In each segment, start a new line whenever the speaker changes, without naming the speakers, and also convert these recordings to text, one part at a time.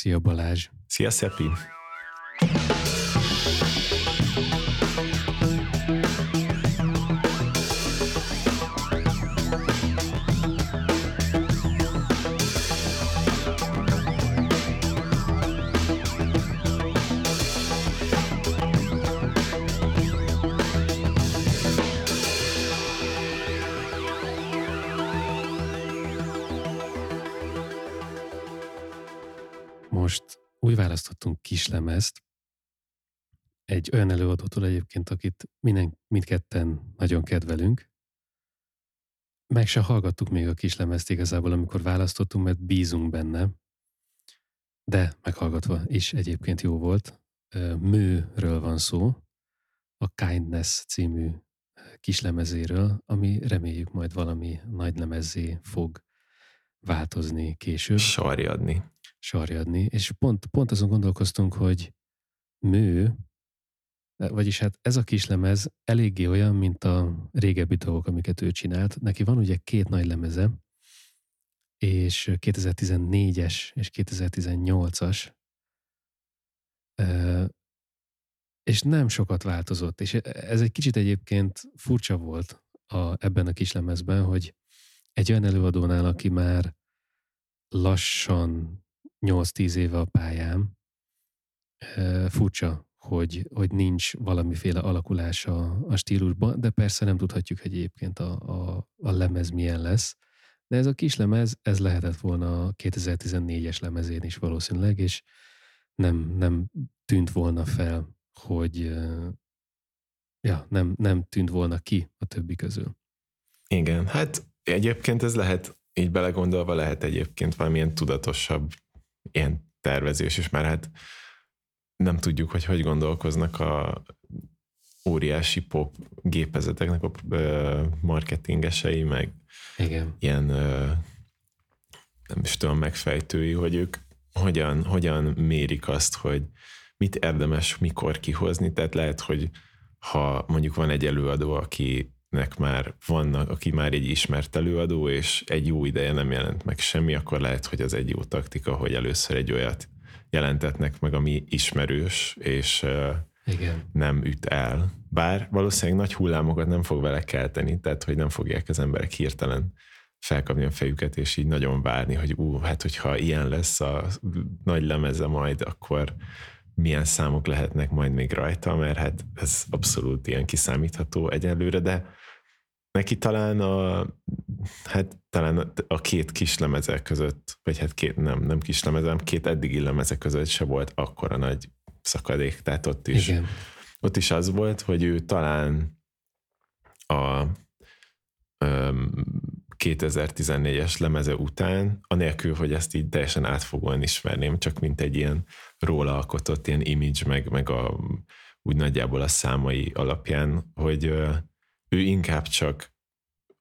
Szia Balázs!
Szia Szepi!
Választottunk kislemezt, egy olyan előadótól egyébként, akit minden, mindketten nagyon kedvelünk. Meg se hallgattuk még a kislemezt igazából, amikor választottunk, mert bízunk benne. De meghallgatva is egyébként jó volt. Mőről van szó, a Kindness című kislemezéről, ami reméljük majd valami nagy lemezé fog változni később.
Sarjadni
sarjadni, és pont, pont azon gondolkoztunk, hogy mű, vagyis hát ez a kislemez eléggé olyan, mint a régebbi dolgok, amiket ő csinált. Neki van ugye két nagy lemeze, és 2014-es és 2018-as, és nem sokat változott, és ez egy kicsit egyébként furcsa volt a, ebben a kislemezben, hogy egy olyan előadónál, aki már lassan 8-10 éve a pályám. Furcsa, hogy, hogy nincs valamiféle alakulás a, a stílusban, de persze nem tudhatjuk, egyébként a, a, a lemez milyen lesz. De ez a kis lemez, ez lehetett volna a 2014-es lemezén is valószínűleg, és nem, nem tűnt volna fel, hogy ja, nem, nem tűnt volna ki a többi közül.
Igen, hát egyébként ez lehet, így belegondolva lehet egyébként valamilyen tudatosabb ilyen tervezés, és már hát nem tudjuk, hogy hogy gondolkoznak a óriási pop gépezeteknek a marketingesei, meg
Igen.
ilyen nem is tudom, megfejtői, hogy ők hogyan, hogyan mérik azt, hogy mit érdemes mikor kihozni, tehát lehet, hogy ha mondjuk van egy előadó, aki nek már vannak, aki már egy ismert előadó, és egy jó ideje nem jelent meg semmi, akkor lehet, hogy az egy jó taktika, hogy először egy olyat jelentetnek meg, ami ismerős, és
Igen.
nem üt el. Bár valószínűleg nagy hullámokat nem fog vele kelteni, tehát hogy nem fogják az emberek hirtelen felkapni a fejüket, és így nagyon várni, hogy ú, hát hogyha ilyen lesz a nagy lemeze majd, akkor milyen számok lehetnek majd még rajta, mert hát ez abszolút ilyen kiszámítható egyelőre, de neki talán a, hát talán a két kis lemezek között, vagy hát két, nem, nem kis lemezem, két eddigi lemezek között se volt akkora nagy szakadék, tehát ott is,
Igen.
ott is az volt, hogy ő talán a um, 2014-es lemeze után, anélkül, hogy ezt így teljesen átfogóan ismerném, csak mint egy ilyen róla alkotott ilyen image, meg, meg a, úgy nagyjából a számai alapján, hogy ő inkább csak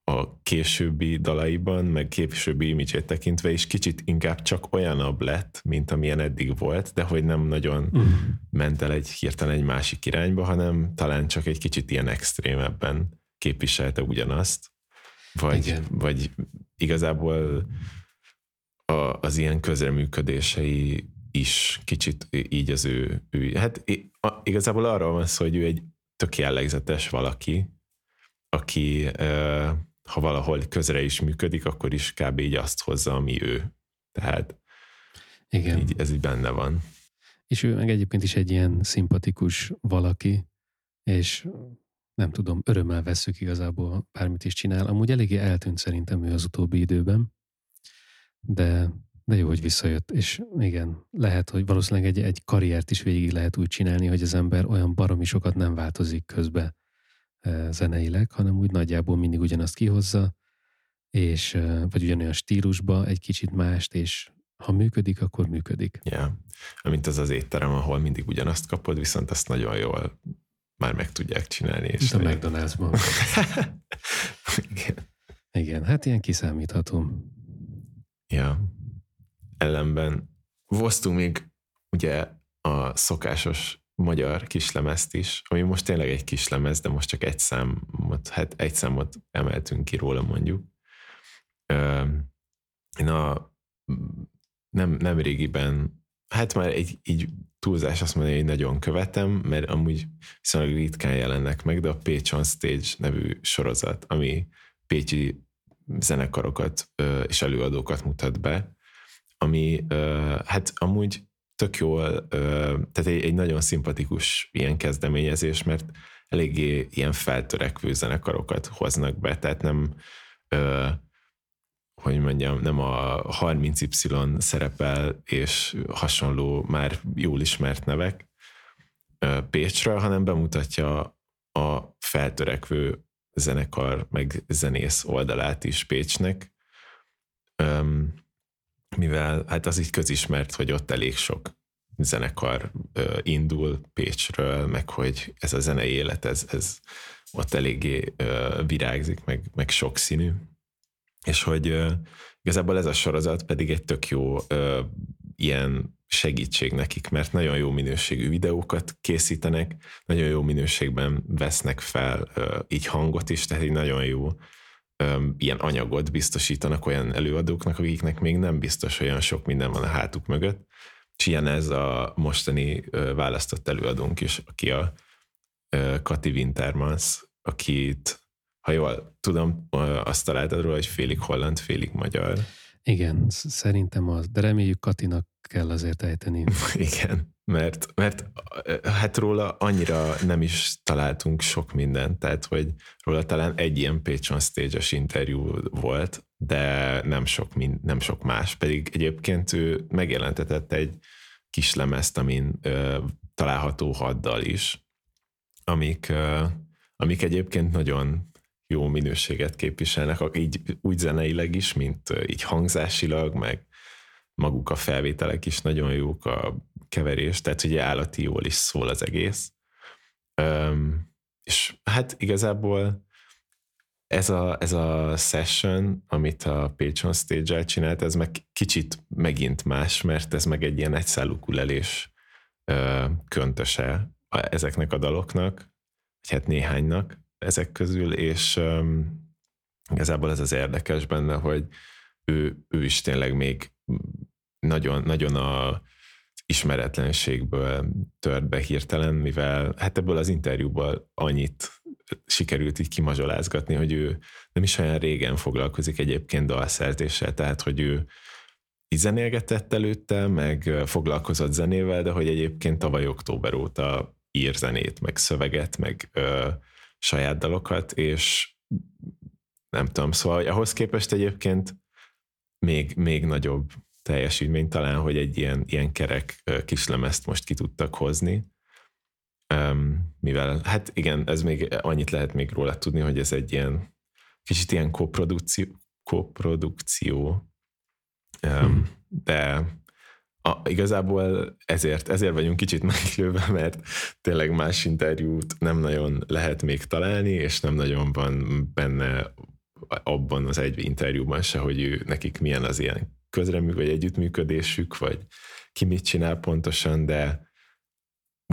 a későbbi dalaiban, meg későbbi imidzsét tekintve is kicsit inkább csak olyanabb lett, mint amilyen eddig volt, de hogy nem nagyon uh. ment el egy hirtelen egy másik irányba, hanem talán csak egy kicsit ilyen extrémebben képviselte ugyanazt, vagy, Igen. vagy igazából a, az ilyen közreműködései is kicsit így az ő, ő hát igazából arról van szó, hogy ő egy tök jellegzetes valaki, aki ha valahol közre is működik, akkor is kb. így azt hozza, ami ő. Tehát
Igen.
Így, ez így benne van.
És ő meg egyébként is egy ilyen szimpatikus valaki, és nem tudom, örömmel veszük igazából bármit is csinál. Amúgy eléggé eltűnt szerintem ő az utóbbi időben, de, de jó, hogy visszajött. És igen, lehet, hogy valószínűleg egy, egy karriert is végig lehet úgy csinálni, hogy az ember olyan baromi sokat nem változik közbe zeneileg, hanem úgy nagyjából mindig ugyanazt kihozza, és vagy ugyanolyan stílusba, egy kicsit mást, és ha működik, akkor működik.
Ja, mint az az étterem, ahol mindig ugyanazt kapod, viszont azt nagyon jól már meg tudják csinálni. És
a McDonald'sban. Igen. Igen, hát ilyen kiszámítható.
Ja. Ellenben hoztunk még ugye a szokásos magyar kislemezt is, ami most tényleg egy kislemez, de most csak egy számot, hát egy számot emeltünk ki róla mondjuk. Én a nem, nem régiben hát már egy, így túlzás azt mondani, hogy nagyon követem, mert amúgy viszonylag ritkán jelennek meg, de a Pécs on Stage nevű sorozat, ami pécsi zenekarokat és előadókat mutat be, ami hát amúgy tök jól, tehát egy, egy nagyon szimpatikus ilyen kezdeményezés, mert eléggé ilyen feltörekvő zenekarokat hoznak be, tehát nem hogy mondjam, nem a 30Y szerepel, és hasonló már jól ismert nevek Pécsről, hanem bemutatja a feltörekvő zenekar, meg zenész oldalát is Pécsnek, mivel hát az így közismert, hogy ott elég sok zenekar indul Pécsről, meg hogy ez a zenei élet, ez, ez ott eléggé virágzik, meg, meg sokszínű. És hogy uh, igazából ez a sorozat pedig egy tök jó uh, ilyen segítség nekik, mert nagyon jó minőségű videókat készítenek, nagyon jó minőségben vesznek fel uh, így hangot is, tehát egy nagyon jó ilyen anyagot biztosítanak olyan előadóknak, akiknek még nem biztos olyan sok minden van a hátuk mögött, és ilyen ez a mostani választott előadónk is, aki a Kati Wintermans, akit ha jól tudom, azt találtad róla, hogy félig holland, félig magyar.
Igen, szerintem az, de reméljük Katinak kell azért ejteni.
Igen, mert, mert hát róla annyira nem is találtunk sok mindent, tehát hogy róla talán egy ilyen Patreon stage interjú volt, de nem sok, mind, nem sok más, pedig egyébként ő megjelentetett egy kis lemezt, amin ö, található haddal is, amik, ö, amik egyébként nagyon jó minőséget képviselnek, így úgy zeneileg is, mint így hangzásilag, meg maguk a felvételek is nagyon jók, a keverés, tehát ugye állati jól is szól az egész. Um, és hát igazából ez a, ez a session, amit a Patreon Stage-el csinált, ez meg kicsit megint más, mert ez meg egy ilyen egyszállú kulelés köntöse ezeknek a daloknak, vagy hát néhánynak, ezek közül, és um, igazából ez az érdekes benne, hogy ő, ő is tényleg még nagyon, nagyon a ismeretlenségből tört be hirtelen, mivel hát ebből az interjúból annyit sikerült így kimazsolázgatni, hogy ő nem is olyan régen foglalkozik egyébként dalszertéssel, tehát hogy ő így zenélgetett előtte, meg foglalkozott zenével, de hogy egyébként tavaly október óta ír zenét, meg szöveget, meg ö, saját dalokat, és nem tudom, szóval ahhoz képest egyébként még, még nagyobb teljesítmény talán, hogy egy ilyen, ilyen kerek kislemezt most ki tudtak hozni, um, mivel, hát igen, ez még annyit lehet még róla tudni, hogy ez egy ilyen kicsit ilyen koprodukció, koprodukció um, hmm. de a, igazából ezért, ezért vagyunk kicsit meglőve, mert tényleg más interjút nem nagyon lehet még találni, és nem nagyon van benne abban az egy interjúban se, hogy ő, nekik milyen az ilyen közremű, vagy együttműködésük, vagy ki mit csinál pontosan, de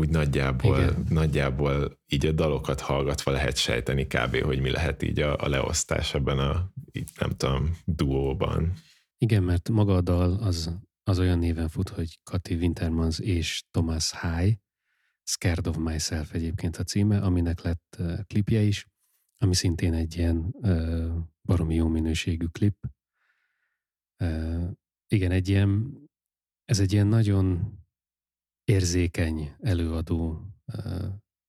úgy nagyjából, Igen. nagyjából így a dalokat hallgatva lehet sejteni kb. hogy mi lehet így a, a leosztás ebben a, így nem tudom, duóban.
Igen, mert maga a dal az az olyan néven fut, hogy Kati Wintermans és Thomas High, Scared of Myself egyébként a címe, aminek lett klipje is, ami szintén egy ilyen baromi jó minőségű klip. Igen, egy ilyen, ez egy ilyen nagyon érzékeny előadó,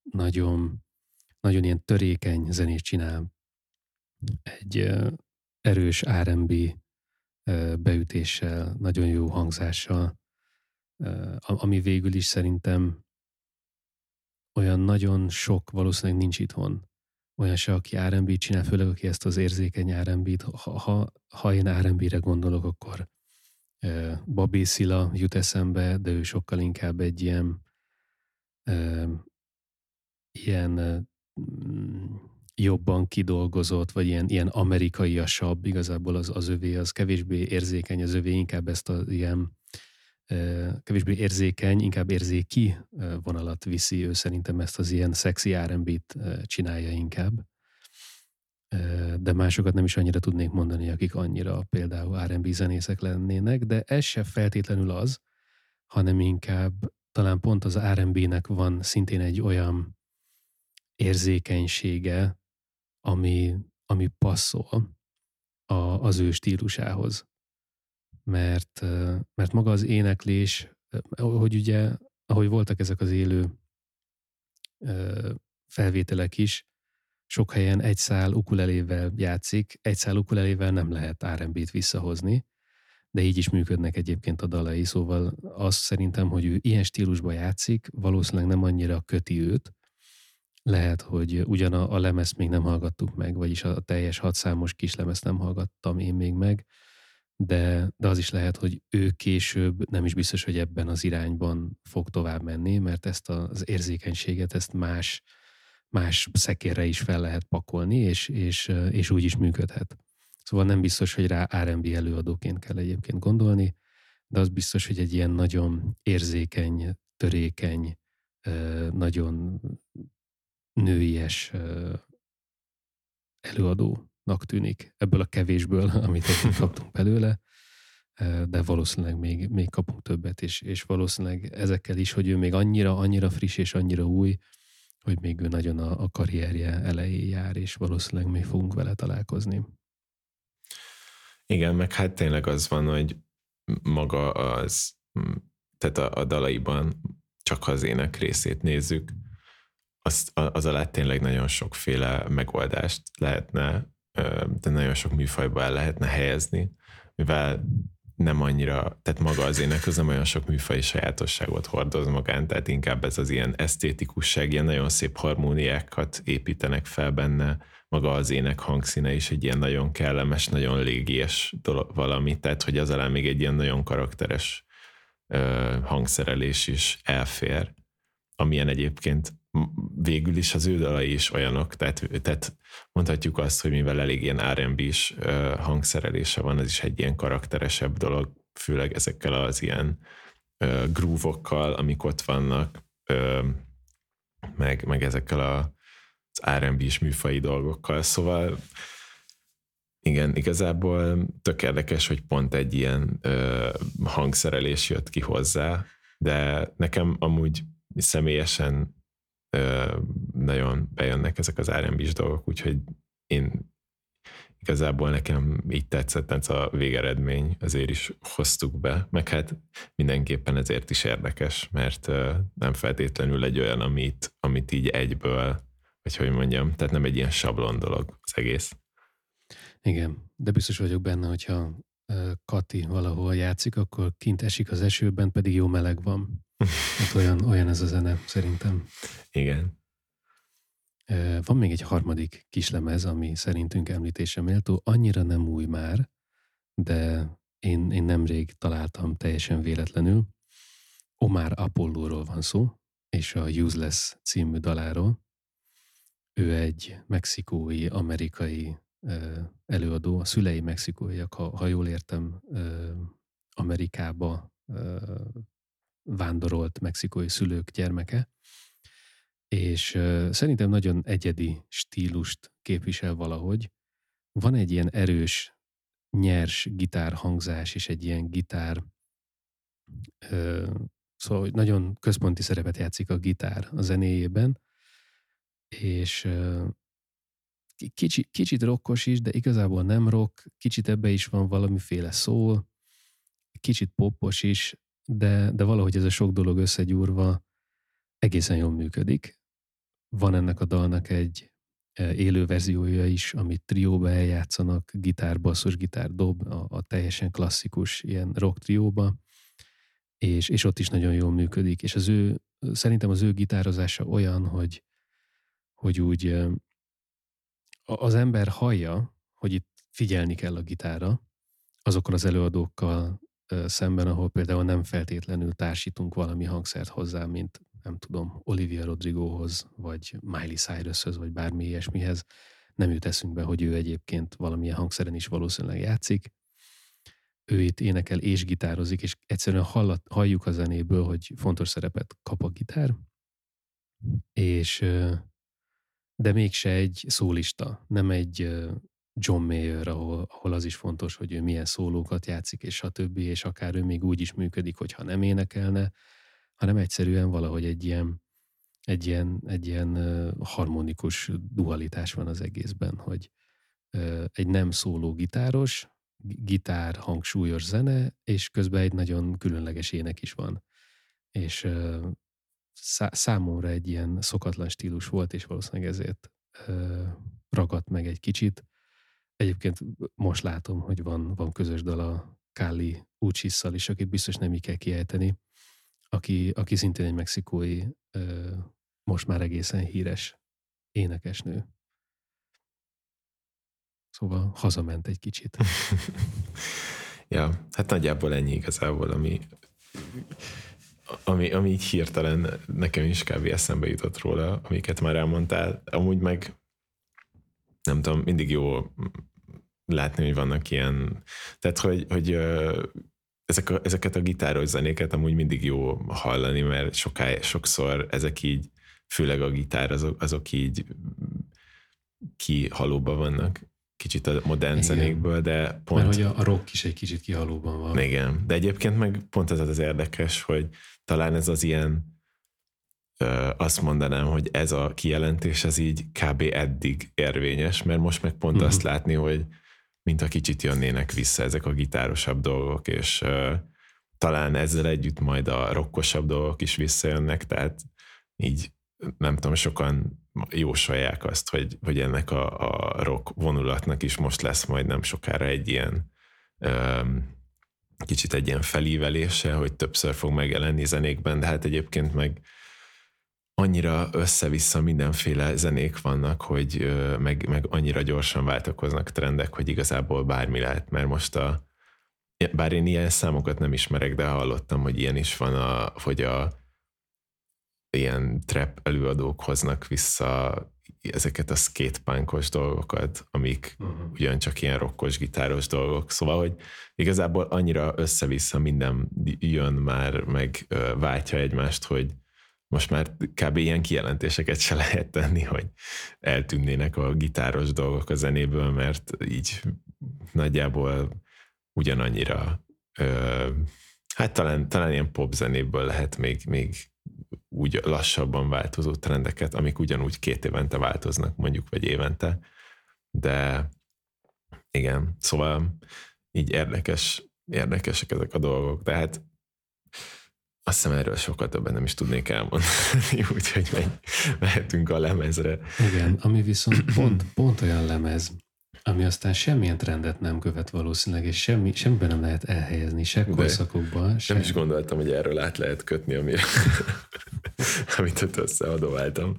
nagyon, nagyon ilyen törékeny zenét csinál. Egy erős R&B beütéssel, nagyon jó hangzással, ami végül is szerintem olyan nagyon sok valószínűleg nincs itthon. Olyan se, aki R&B csinál, főleg aki ezt az érzékeny R&B-t, ha, ha, ha én R&B-re gondolok, akkor uh, Bobby Szila jut eszembe, de ő sokkal inkább egy ilyen uh, ilyen uh, jobban kidolgozott, vagy ilyen, ilyen amerikaiasabb, igazából az, az övé az kevésbé érzékeny, az övé inkább ezt az ilyen kevésbé érzékeny, inkább érzéki vonalat viszi, ő szerintem ezt az ilyen szexi R&B-t csinálja inkább. De másokat nem is annyira tudnék mondani, akik annyira például R&B zenészek lennének, de ez se feltétlenül az, hanem inkább talán pont az R&B-nek van szintén egy olyan érzékenysége, ami, ami passzol a, az ő stílusához. Mert, mert maga az éneklés, hogy ugye, ahogy voltak ezek az élő felvételek is, sok helyen egy szál ukulelével játszik, egy szál ukulelével nem lehet R&B-t visszahozni, de így is működnek egyébként a dalai, szóval azt szerintem, hogy ő ilyen stílusban játszik, valószínűleg nem annyira köti őt, lehet, hogy ugyan a, a lemezt még nem hallgattuk meg, vagyis a teljes hatszámos kis lemezt nem hallgattam én még meg, de, de az is lehet, hogy ő később nem is biztos, hogy ebben az irányban fog tovább menni, mert ezt az érzékenységet, ezt más, más szekérre is fel lehet pakolni, és, és, és úgy is működhet. Szóval nem biztos, hogy rá R&B előadóként kell egyébként gondolni, de az biztos, hogy egy ilyen nagyon érzékeny, törékeny, nagyon nőies előadónak tűnik ebből a kevésből, amit kaptunk belőle, de valószínűleg még, még kapunk többet, és, és valószínűleg ezekkel is, hogy ő még annyira, annyira friss és annyira új, hogy még ő nagyon a, a karrierje elején jár, és valószínűleg még fogunk vele találkozni.
Igen, meg hát tényleg az van, hogy maga az, tehát a, a dalaiban csak az ének részét nézzük, az, az alá tényleg nagyon sokféle megoldást lehetne, de nagyon sok műfajba el lehetne helyezni, mivel nem annyira, tehát maga az ének az nem olyan sok műfai sajátosságot hordoz magán, tehát inkább ez az ilyen esztétikusság, ilyen nagyon szép harmóniákat építenek fel benne, maga az ének hangszíne is egy ilyen nagyon kellemes, nagyon légies dolog, valami, tehát hogy az alá még egy ilyen nagyon karakteres ö, hangszerelés is elfér, amilyen egyébként végül is az ő dalai is olyanok, tehát, tehát mondhatjuk azt, hogy mivel elég ilyen R&B is hangszerelése van, ez is egy ilyen karakteresebb dolog, főleg ezekkel az ilyen groove-okkal, amik ott vannak, meg, meg ezekkel a, az R&B is műfai dolgokkal, szóval igen, igazából tök érdekes, hogy pont egy ilyen ö, hangszerelés jött ki hozzá, de nekem amúgy személyesen nagyon bejönnek ezek az rb dolgok, úgyhogy én igazából nekem így tetszett ez a végeredmény, azért is hoztuk be, meg hát mindenképpen ezért is érdekes, mert nem feltétlenül egy olyan, amit, amit így egyből, vagy hogy mondjam, tehát nem egy ilyen sablon dolog az egész.
Igen, de biztos vagyok benne, hogyha Kati valahol játszik, akkor kint esik az esőben, pedig jó meleg van. Hát olyan, olyan ez a zene, szerintem.
Igen.
Van még egy harmadik kislemez, ami szerintünk említése méltó. Annyira nem új már, de én, én nemrég találtam teljesen véletlenül. Omar Apollóról van szó, és a Useless című daláról. Ő egy mexikói, amerikai előadó, a szülei mexikóiak, ha, ha jól értem, Amerikába vándorolt mexikói szülők gyermeke, és szerintem nagyon egyedi stílust képvisel valahogy. Van egy ilyen erős, nyers gitár hangzás, és egy ilyen gitár, szóval nagyon központi szerepet játszik a gitár a zenéjében, és kicsit, kicsit rokkos is, de igazából nem rock, kicsit ebbe is van valamiféle szól, kicsit poppos is, de, de valahogy ez a sok dolog összegyúrva egészen jól működik. Van ennek a dalnak egy e, élő verziója is, amit trióba eljátszanak, gitár, basszus, gitár, dob, a, a teljesen klasszikus ilyen rock trióba, és, és ott is nagyon jól működik. És az ő, szerintem az ő gitározása olyan, hogy, hogy úgy e, az ember hallja, hogy itt figyelni kell a gitára, azokkal az előadókkal szemben, ahol például nem feltétlenül társítunk valami hangszert hozzá, mint nem tudom, Olivia Rodrigohoz, vagy Miley Cyrushoz, vagy bármi ilyesmihez, nem jut eszünkbe, hogy ő egyébként valamilyen hangszeren is valószínűleg játszik. Ő itt énekel és gitározik, és egyszerűen hallat, halljuk a zenéből, hogy fontos szerepet kap a gitár, és de mégse egy szólista, nem egy John Mayer, ahol, ahol az is fontos, hogy ő milyen szólókat játszik, és stb., és akár ő még úgy is működik, hogyha nem énekelne, hanem egyszerűen valahogy egy ilyen, egy ilyen, egy ilyen harmonikus dualitás van az egészben, hogy egy nem szóló gitáros, gitár hangsúlyos zene, és közben egy nagyon különleges ének is van. És szá- számomra egy ilyen szokatlan stílus volt, és valószínűleg ezért ragadt meg egy kicsit. Egyébként most látom, hogy van, van közös dal a Kali Uchisszal is, akit biztos nem így kell kiejteni, aki, aki szintén egy mexikói, most már egészen híres énekesnő. Szóval hazament egy kicsit.
ja, hát nagyjából ennyi igazából, ami, ami, ami így hirtelen nekem is kb. eszembe jutott róla, amiket már elmondtál. Amúgy meg nem tudom, mindig jó látni, hogy vannak ilyen, tehát hogy, hogy ezek a, ezeket a gitáros zenéket amúgy mindig jó hallani, mert soká, sokszor ezek így, főleg a gitár, azok, azok így kihalóban vannak kicsit a modern Igen. zenékből, de
pont... Mert hogy a, a rock is egy kicsit kihalóban van.
Igen, de egyébként meg pont ez az érdekes, hogy talán ez az ilyen azt mondanám, hogy ez a kijelentés az így kb. eddig érvényes, mert most meg pont uh-huh. azt látni, hogy mint a kicsit jönnének vissza ezek a gitárosabb dolgok, és talán ezzel együtt majd a rockosabb dolgok is visszajönnek, tehát így nem tudom, sokan jósolják azt, hogy, hogy ennek a, a rock vonulatnak is most lesz majd nem sokára egy ilyen um, kicsit egy ilyen felívelése, hogy többször fog megjelenni zenékben, de hát egyébként meg annyira össze-vissza mindenféle zenék vannak, hogy meg, meg annyira gyorsan váltakoznak trendek, hogy igazából bármi lehet, mert most a bár én ilyen számokat nem ismerek, de hallottam, hogy ilyen is van, a, hogy a ilyen trap előadók hoznak vissza ezeket a skatepunkos dolgokat, amik uh-huh. ugyancsak ilyen rokkos, gitáros dolgok. Szóval, hogy igazából annyira össze-vissza minden jön már, meg váltja egymást, hogy most már kb. ilyen kijelentéseket se lehet tenni, hogy eltűnnének a gitáros dolgok a zenéből, mert így nagyjából ugyanannyira ö, hát talán, talán ilyen pop zenéből lehet még, még úgy lassabban változó trendeket, amik ugyanúgy két évente változnak, mondjuk, vagy évente. De igen, szóval így érdekes, érdekesek ezek a dolgok. De hát azt hiszem erről sokkal többen nem is tudnék elmondani, úgyhogy megy, mehetünk a lemezre.
Igen, ami viszont pont, pont olyan lemez, ami aztán semmilyen trendet nem követ valószínűleg, és semmi, semmiben nem lehet elhelyezni, se korszakokban.
Se... Nem is gondoltam, hogy erről át lehet kötni, amire, amit ott összeadóváltam.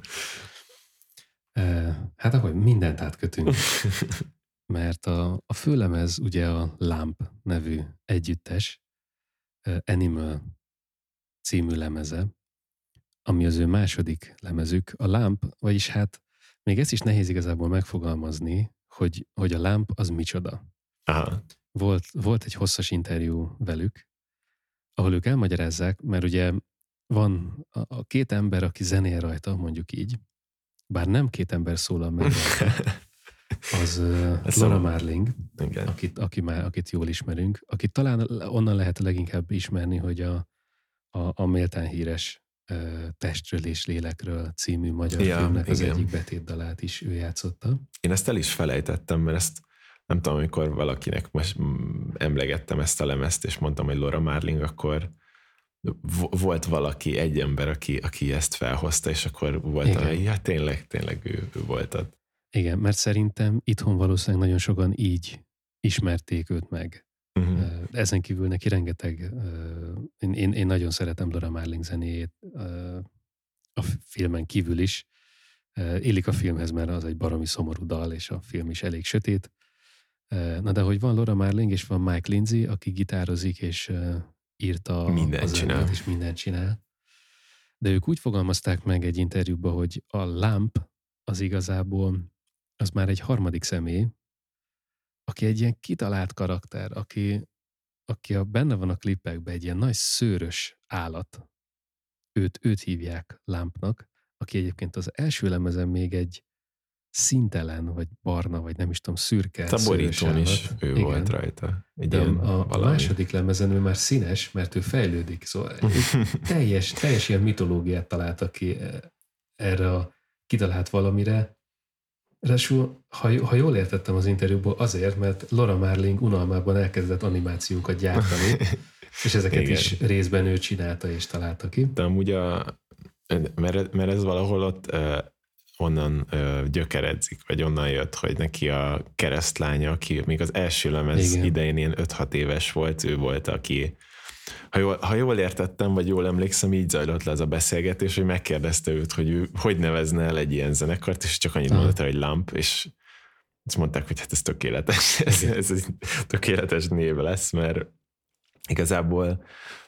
Hát ahogy mindent átkötünk. Mert a, a főlemez ugye a Lamp nevű együttes, Animal című lemeze, ami az ő második lemezük. A Lamp, vagyis hát még ezt is nehéz igazából megfogalmazni, hogy, hogy a lámp az micsoda. Aha. Volt, volt egy hosszas interjú velük, ahol ők elmagyarázzák, mert ugye van a, a két ember, aki zenél rajta, mondjuk így, bár nem két ember szólal meg rajta, az uh, Laura Marling, Igen. Akit, aki már, akit jól ismerünk, akit talán onnan lehet leginkább ismerni, hogy a, a, a méltán híres Testről és Lélekről című magyar ja, filmnek az igen. egyik betétdalát is ő játszotta.
Én ezt el is felejtettem, mert ezt nem tudom, amikor valakinek most emlegettem ezt a lemezt, és mondtam, hogy Laura Marling, akkor volt valaki, egy ember, aki, aki ezt felhozta, és akkor volt, hogy ja, tényleg, tényleg ő, ő volt ott.
Igen, mert szerintem itthon valószínűleg nagyon sokan így ismerték őt meg. Uh-huh. Ezen kívül neki rengeteg, én, én, én nagyon szeretem Laura Marling zenéjét a filmen kívül is. Illik a filmhez, mert az egy baromi szomorú dal, és a film is elég sötét. Na de hogy van Laura Marling, és van Mike Lindsay, aki gitározik, és írta
minden az csinál.
és mindent csinál. De ők úgy fogalmazták meg egy interjúban, hogy a Lamp az igazából az már egy harmadik személy, aki egy ilyen kitalált karakter, aki, aki a, benne van a klipekben egy ilyen nagy szőrös állat. Őt, őt hívják Lámpnak, aki egyébként az első lemezen még egy, szintelen, vagy barna, vagy nem is tudom, szürke.
A borítón is ő Igen. volt rajta.
Egy De a, a második lemezen ő már színes, mert ő fejlődik. Szóval teljes, teljes ilyen mitológiát találtak ki eh, erre a kitalált valamire. Ráadásul, ha, ha jól értettem az interjúból, azért, mert Laura Marling unalmában elkezdett animációkat gyártani, és ezeket Igen. is részben ő csinálta és találta ki.
De amúgy a, mert, mert ez valahol ott uh, onnan uh, gyökeredzik, vagy onnan jött, hogy neki a keresztlánya, aki még az első lemez Igen. idején ilyen 5-6 éves volt, ő volt, aki ha jól, ha jól értettem, vagy jól emlékszem, így zajlott le ez a beszélgetés, hogy megkérdezte őt, hogy ő hogy nevezne el egy ilyen zenekart, és csak annyit mondta, hogy Lamp, és azt mondták, hogy hát ez tökéletes, ez, ez egy tökéletes név lesz, mert igazából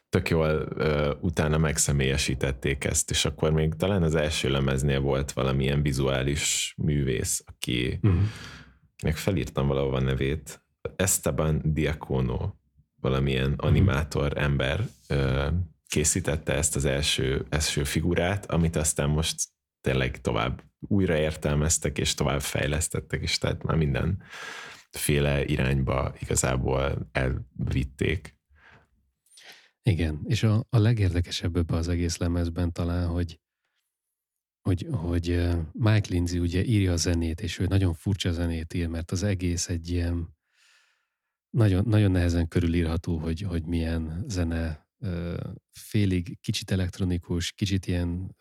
tök jól uh, utána megszemélyesítették ezt, és akkor még talán az első lemeznél volt valamilyen vizuális művész, aki, uh-huh. akinek felírtam valahova a nevét, Esteban Diacono, valamilyen uh-huh. animátor ember készítette ezt az első, első figurát, amit aztán most tényleg tovább újraértelmeztek, és tovább fejlesztettek, és tehát már minden féle irányba igazából elvitték.
Igen, és a, a legérdekesebb ebben az egész lemezben talán, hogy, hogy, hogy Mike Lindsay ugye írja a zenét, és ő nagyon furcsa zenét ír, mert az egész egy ilyen nagyon, nagyon nehezen körülírható, hogy, hogy milyen zene, félig kicsit elektronikus, kicsit ilyen,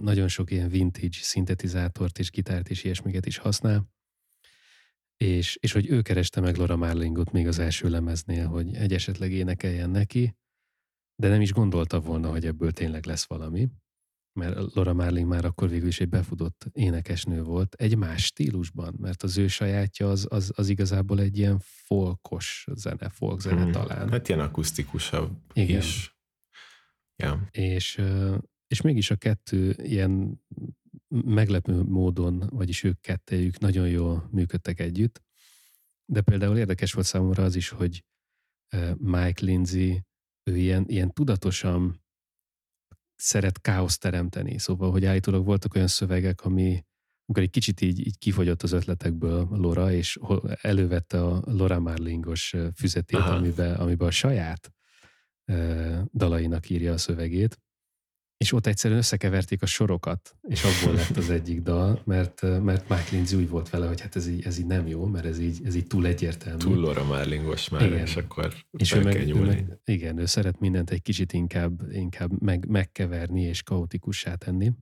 nagyon sok ilyen vintage szintetizátort és gitárt és ilyesmiket is használ, és, és hogy ő kereste meg Laura Marlingot még az első lemeznél, hogy egy esetleg énekeljen neki, de nem is gondolta volna, hogy ebből tényleg lesz valami, mert Laura Marling már akkor végül is egy befutott énekesnő volt, egy más stílusban, mert az ő sajátja az, az, az igazából egy ilyen folkos zene, folk zene hmm. talán.
Hát ilyen akusztikusabb Igen. is.
Yeah. És, és mégis a kettő ilyen meglepő módon, vagyis ők kettejük nagyon jól működtek együtt, de például érdekes volt számomra az is, hogy Mike Lindsay ő ilyen, ilyen tudatosan szeret káoszt teremteni. Szóval, hogy állítólag voltak olyan szövegek, ami amikor egy kicsit így, így kifogyott az ötletekből Lora, és elővette a Lora Marlingos füzetét, amiben, amiben a saját dalainak írja a szövegét, és ott egyszerűen összekeverték a sorokat, és abból lett az egyik dal, mert, mert Mike Lindsay úgy volt vele, hogy hát ez így, ez így nem jó, mert ez így, ez így túl egyértelmű.
Túl Laura Marlingos már, igen. és akkor
és ő meg, ő meg, Igen, ő szeret mindent egy kicsit inkább, inkább meg, megkeverni és kaotikussá tenni,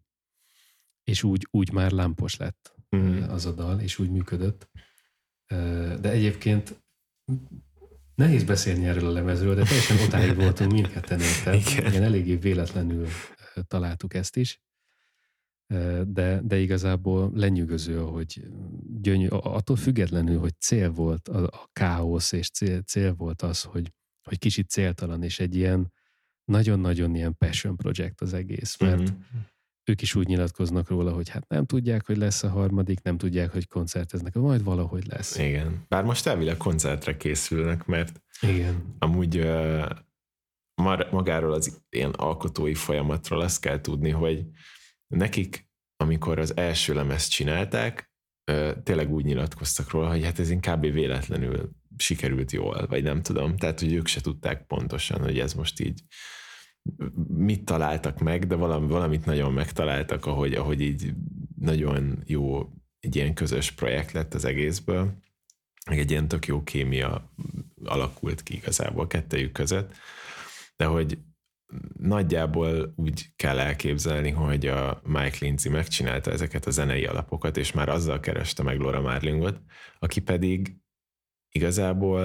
és úgy, úgy már lámpos lett mm. az a dal, és úgy működött. De egyébként Nehéz beszélni erről a lemezről, de teljesen otáig voltunk mindketten érted. Igen, eléggé véletlenül találtuk ezt is. De, de igazából lenyűgöző, hogy gyönyör, attól függetlenül, hogy cél volt a, a káosz, és cél, cél volt az, hogy, hogy kicsit céltalan, és egy ilyen nagyon-nagyon ilyen passion project az egész, mert mm-hmm. ők is úgy nyilatkoznak róla, hogy hát nem tudják, hogy lesz a harmadik, nem tudják, hogy koncerteznek, majd valahogy lesz.
Igen. Bár most elvileg koncertre készülnek, mert
Igen.
amúgy magáról az ilyen alkotói folyamatról azt kell tudni, hogy nekik, amikor az első lemezt csinálták, tényleg úgy nyilatkoztak róla, hogy hát ez inkább véletlenül sikerült jól, vagy nem tudom. Tehát, hogy ők se tudták pontosan, hogy ez most így mit találtak meg, de valami, valamit nagyon megtaláltak, ahogy, ahogy így nagyon jó egy ilyen közös projekt lett az egészből, meg egy ilyen tök jó kémia alakult ki igazából kettejük között, de hogy nagyjából úgy kell elképzelni, hogy a Mike Lindsay megcsinálta ezeket a zenei alapokat, és már azzal kereste meg Laura Marlingot, aki pedig igazából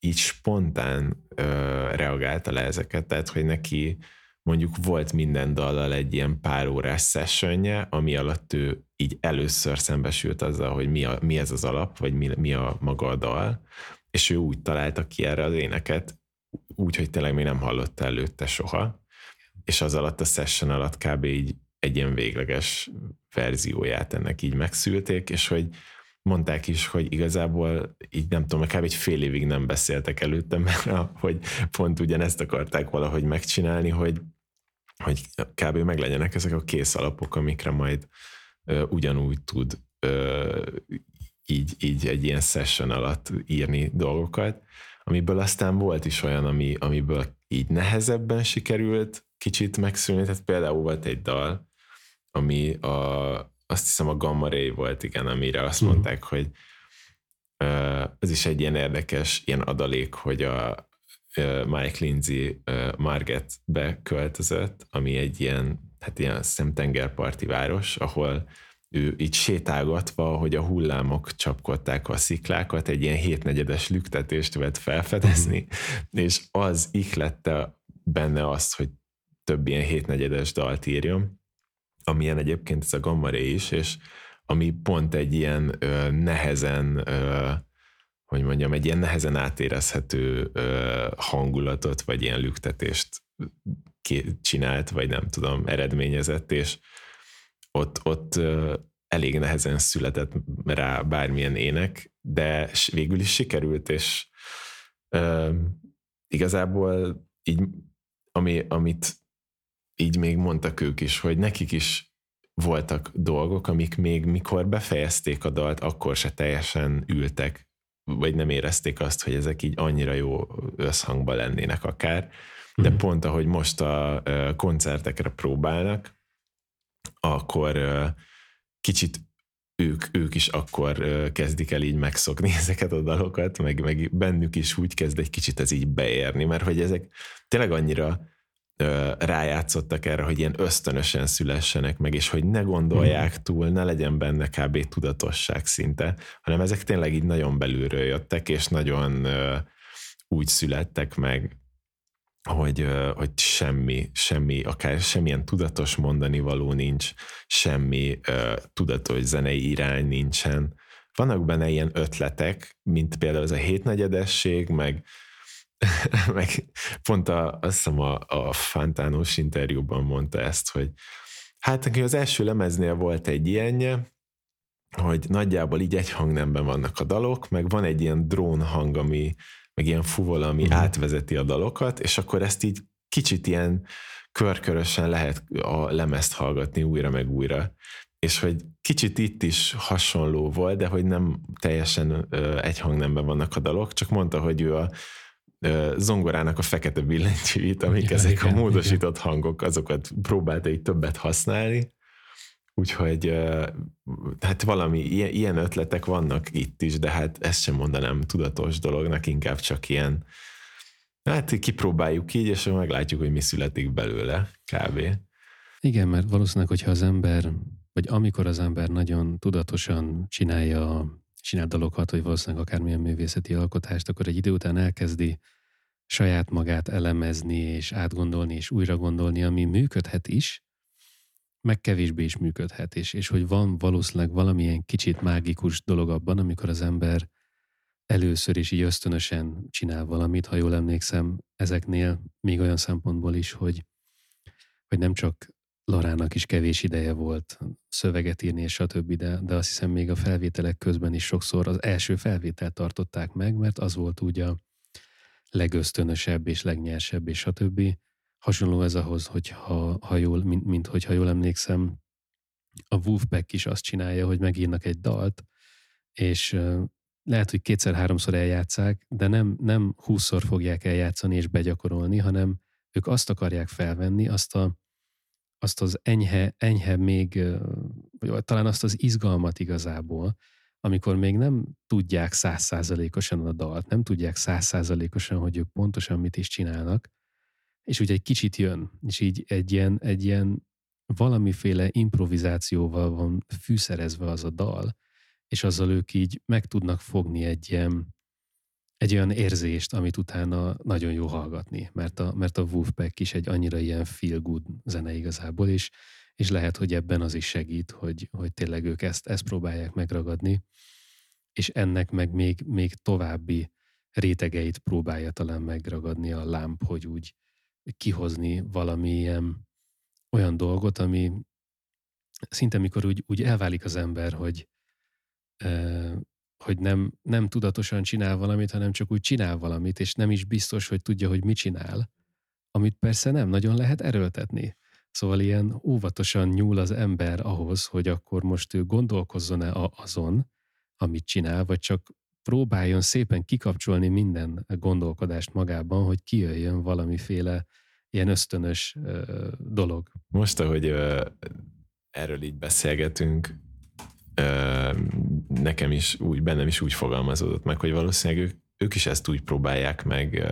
így spontán reagálta le ezeket, tehát hogy neki mondjuk volt minden dallal egy ilyen pár órás sessionje, ami alatt ő így először szembesült azzal, hogy mi, a, mi ez az alap, vagy mi, mi a maga a dal, és ő úgy találta ki erre az éneket, úgy, hogy tényleg még nem hallotta előtte soha, és az alatt a session alatt kb. így egy ilyen végleges verzióját ennek így megszülték, és hogy mondták is, hogy igazából így nem tudom, kb. egy fél évig nem beszéltek előtte, mert hogy pont ugyanezt akarták valahogy megcsinálni, hogy, hogy kb. meglegyenek ezek a kész alapok, amikre majd ugyanúgy tud ö, így, így egy ilyen session alatt írni dolgokat, amiből aztán volt is olyan, ami, amiből így nehezebben sikerült kicsit megszülni, tehát például volt egy dal, ami a, azt hiszem a Gamma Ray volt, igen, amire azt uh-huh. mondták, hogy ez is egy ilyen érdekes ilyen adalék, hogy a Mike Lindsay Margetbe költözött, ami egy ilyen, hát ilyen szemtengerparti város, ahol ő így sétálgatva, hogy a hullámok csapkodták a sziklákat, egy ilyen hétnegyedes lüktetést vett felfedezni, uh-huh. és az ihlette benne azt, hogy több ilyen hétnegyedes dalt írjon, amilyen egyébként ez a Gamma Ray is, és ami pont egy ilyen ö, nehezen, ö, hogy mondjam, egy ilyen nehezen átérezhető ö, hangulatot, vagy ilyen lüktetést csinált, vagy nem tudom, eredményezett, és ott, ott elég nehezen született rá bármilyen ének, de végül is sikerült, és ö, igazából így, ami, amit így még mondtak ők is, hogy nekik is voltak dolgok, amik még mikor befejezték a dalt, akkor se teljesen ültek, vagy nem érezték azt, hogy ezek így annyira jó összhangban lennének akár, de mm. pont ahogy most a koncertekre próbálnak, akkor kicsit ők, ők is akkor kezdik el így megszokni ezeket a dalokat, meg, meg bennük is úgy kezd egy kicsit ez így beérni, mert hogy ezek tényleg annyira rájátszottak erre, hogy ilyen ösztönösen szülessenek meg, és hogy ne gondolják hmm. túl, ne legyen benne kb. tudatosság szinte, hanem ezek tényleg így nagyon belülről jöttek, és nagyon úgy születtek meg, hogy, hogy semmi, semmi, akár semmilyen tudatos mondani való nincs, semmi uh, tudatos zenei irány nincsen. Vannak benne ilyen ötletek, mint például ez a hétnegyedesség, meg meg pont a, azt hiszem a, a Fantános interjúban mondta ezt, hogy hát neki az első lemeznél volt egy ilyenje, hogy nagyjából így egy hangnemben vannak a dalok, meg van egy ilyen drón hang, ami, meg ilyen fuvola, ami mm. átvezeti a dalokat, és akkor ezt így kicsit ilyen körkörösen lehet a lemezt hallgatni újra meg újra. És hogy kicsit itt is hasonló volt, de hogy nem teljesen ö, egy hangnemben vannak a dalok, csak mondta, hogy ő a zongorának a fekete billentyűit, amik ja, ezek igen, a módosított igen. hangok, azokat próbálta egy többet használni, úgyhogy hát valami ilyen, ötletek vannak itt is, de hát ezt sem mondanám tudatos dolognak, inkább csak ilyen hát kipróbáljuk így, és meglátjuk, hogy mi születik belőle, kb.
Igen, mert valószínűleg, hogyha az ember, vagy amikor az ember nagyon tudatosan csinálja csinál dalokat, vagy valószínűleg akármilyen művészeti alkotást, akkor egy idő után elkezdi saját magát elemezni, és átgondolni, és újra gondolni, ami működhet is, meg kevésbé is működhet, és, és hogy van valószínűleg valamilyen kicsit mágikus dolog abban, amikor az ember először is így ösztönösen csinál valamit, ha jól emlékszem, ezeknél még olyan szempontból is, hogy, hogy nem csak Larának is kevés ideje volt szöveget írni, és stb., de, de azt hiszem még a felvételek közben is sokszor az első felvételt tartották meg, mert az volt úgy a legösztönösebb és legnyersebb, és stb. Hasonló ez ahhoz, hogy ha, ha jól, mint, mint hogyha jól emlékszem, a Wolfpack is azt csinálja, hogy megírnak egy dalt, és lehet, hogy kétszer-háromszor eljátszák, de nem, nem húszszor fogják eljátszani és begyakorolni, hanem ők azt akarják felvenni, azt a azt az enyhe, enyhe még, vagy talán azt az izgalmat igazából, amikor még nem tudják százszázalékosan a dalt, nem tudják százszázalékosan, hogy ők pontosan mit is csinálnak, és úgy egy kicsit jön, és így egy ilyen, egy ilyen valamiféle improvizációval van fűszerezve az a dal, és azzal ők így meg tudnak fogni egy ilyen, egy olyan érzést, amit utána nagyon jó hallgatni, mert a, mert a Wolfpack is egy annyira ilyen feel good zene igazából, és, és lehet, hogy ebben az is segít, hogy, hogy tényleg ők ezt, ezt próbálják megragadni, és ennek meg még, még további rétegeit próbálja talán megragadni a lámp, hogy úgy kihozni valami ilyen, olyan dolgot, ami szinte mikor úgy, úgy elválik az ember, hogy hogy nem, nem tudatosan csinál valamit, hanem csak úgy csinál valamit, és nem is biztos, hogy tudja, hogy mit csinál, amit persze nem nagyon lehet erőltetni. Szóval ilyen óvatosan nyúl az ember ahhoz, hogy akkor most ő gondolkozzon-e azon, amit csinál, vagy csak próbáljon szépen kikapcsolni minden gondolkodást magában, hogy kijöjjön valamiféle ilyen ösztönös dolog.
Most, ahogy erről így beszélgetünk, nekem is úgy, bennem is úgy fogalmazódott meg, hogy valószínűleg ők, ők is ezt úgy próbálják meg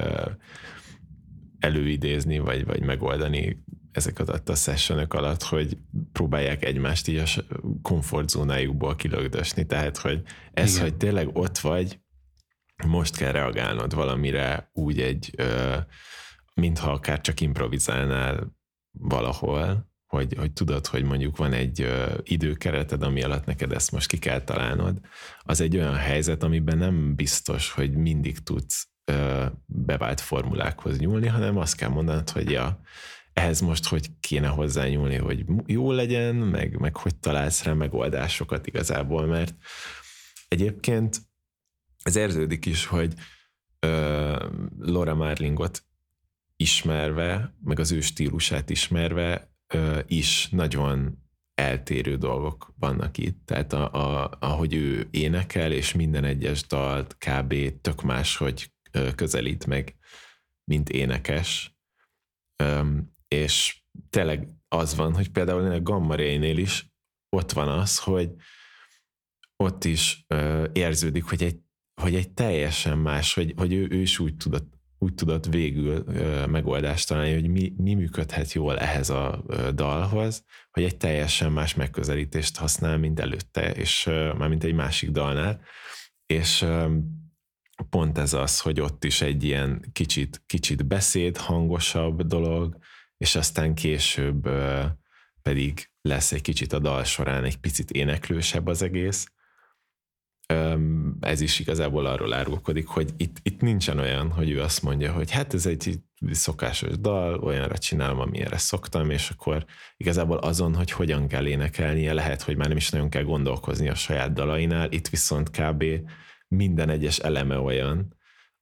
előidézni, vagy, vagy megoldani ezeket a sessionök alatt, hogy próbálják egymást így a komfortzónájukból kilögdösni. Tehát, hogy ez, Igen. hogy tényleg ott vagy, most kell reagálnod valamire úgy egy, mintha akár csak improvizálnál valahol, hogy, hogy tudod, hogy mondjuk van egy ö, időkereted, ami alatt neked ezt most ki kell találnod, az egy olyan helyzet, amiben nem biztos, hogy mindig tudsz ö, bevált formulákhoz nyúlni, hanem azt kell mondanod, hogy ja, ehhez most hogy kéne hozzányúlni, hogy jó legyen, meg, meg hogy találsz rá megoldásokat igazából, mert egyébként ez érződik is, hogy ö, Laura Marlingot ismerve, meg az ő stílusát ismerve ö, is nagyon eltérő dolgok vannak itt. Tehát a, a, ahogy ő énekel, és minden egyes dalt kb. tök más, hogy közelít meg, mint énekes. És tényleg az van, hogy például a Gamma Ray-nél is ott van az, hogy ott is ö, érződik, hogy egy, hogy egy teljesen más, hogy, hogy ő, ő is úgy tudott, úgy tudott végül ö, megoldást találni, hogy mi, mi működhet jól ehhez a ö, dalhoz, hogy egy teljesen más megközelítést használ, mint előtte, és ö, már mint egy másik dalnál, és ö, pont ez az, hogy ott is egy ilyen kicsit, kicsit beszéd, hangosabb dolog, és aztán később pedig lesz egy kicsit a dal során egy picit éneklősebb az egész. Ez is igazából arról árulkodik, hogy itt, itt nincsen olyan, hogy ő azt mondja, hogy hát ez egy szokásos dal, olyanra csinálom, amilyenre szoktam, és akkor igazából azon, hogy hogyan kell énekelnie, lehet, hogy már nem is nagyon kell gondolkozni a saját dalainál, itt viszont kb. minden egyes eleme olyan,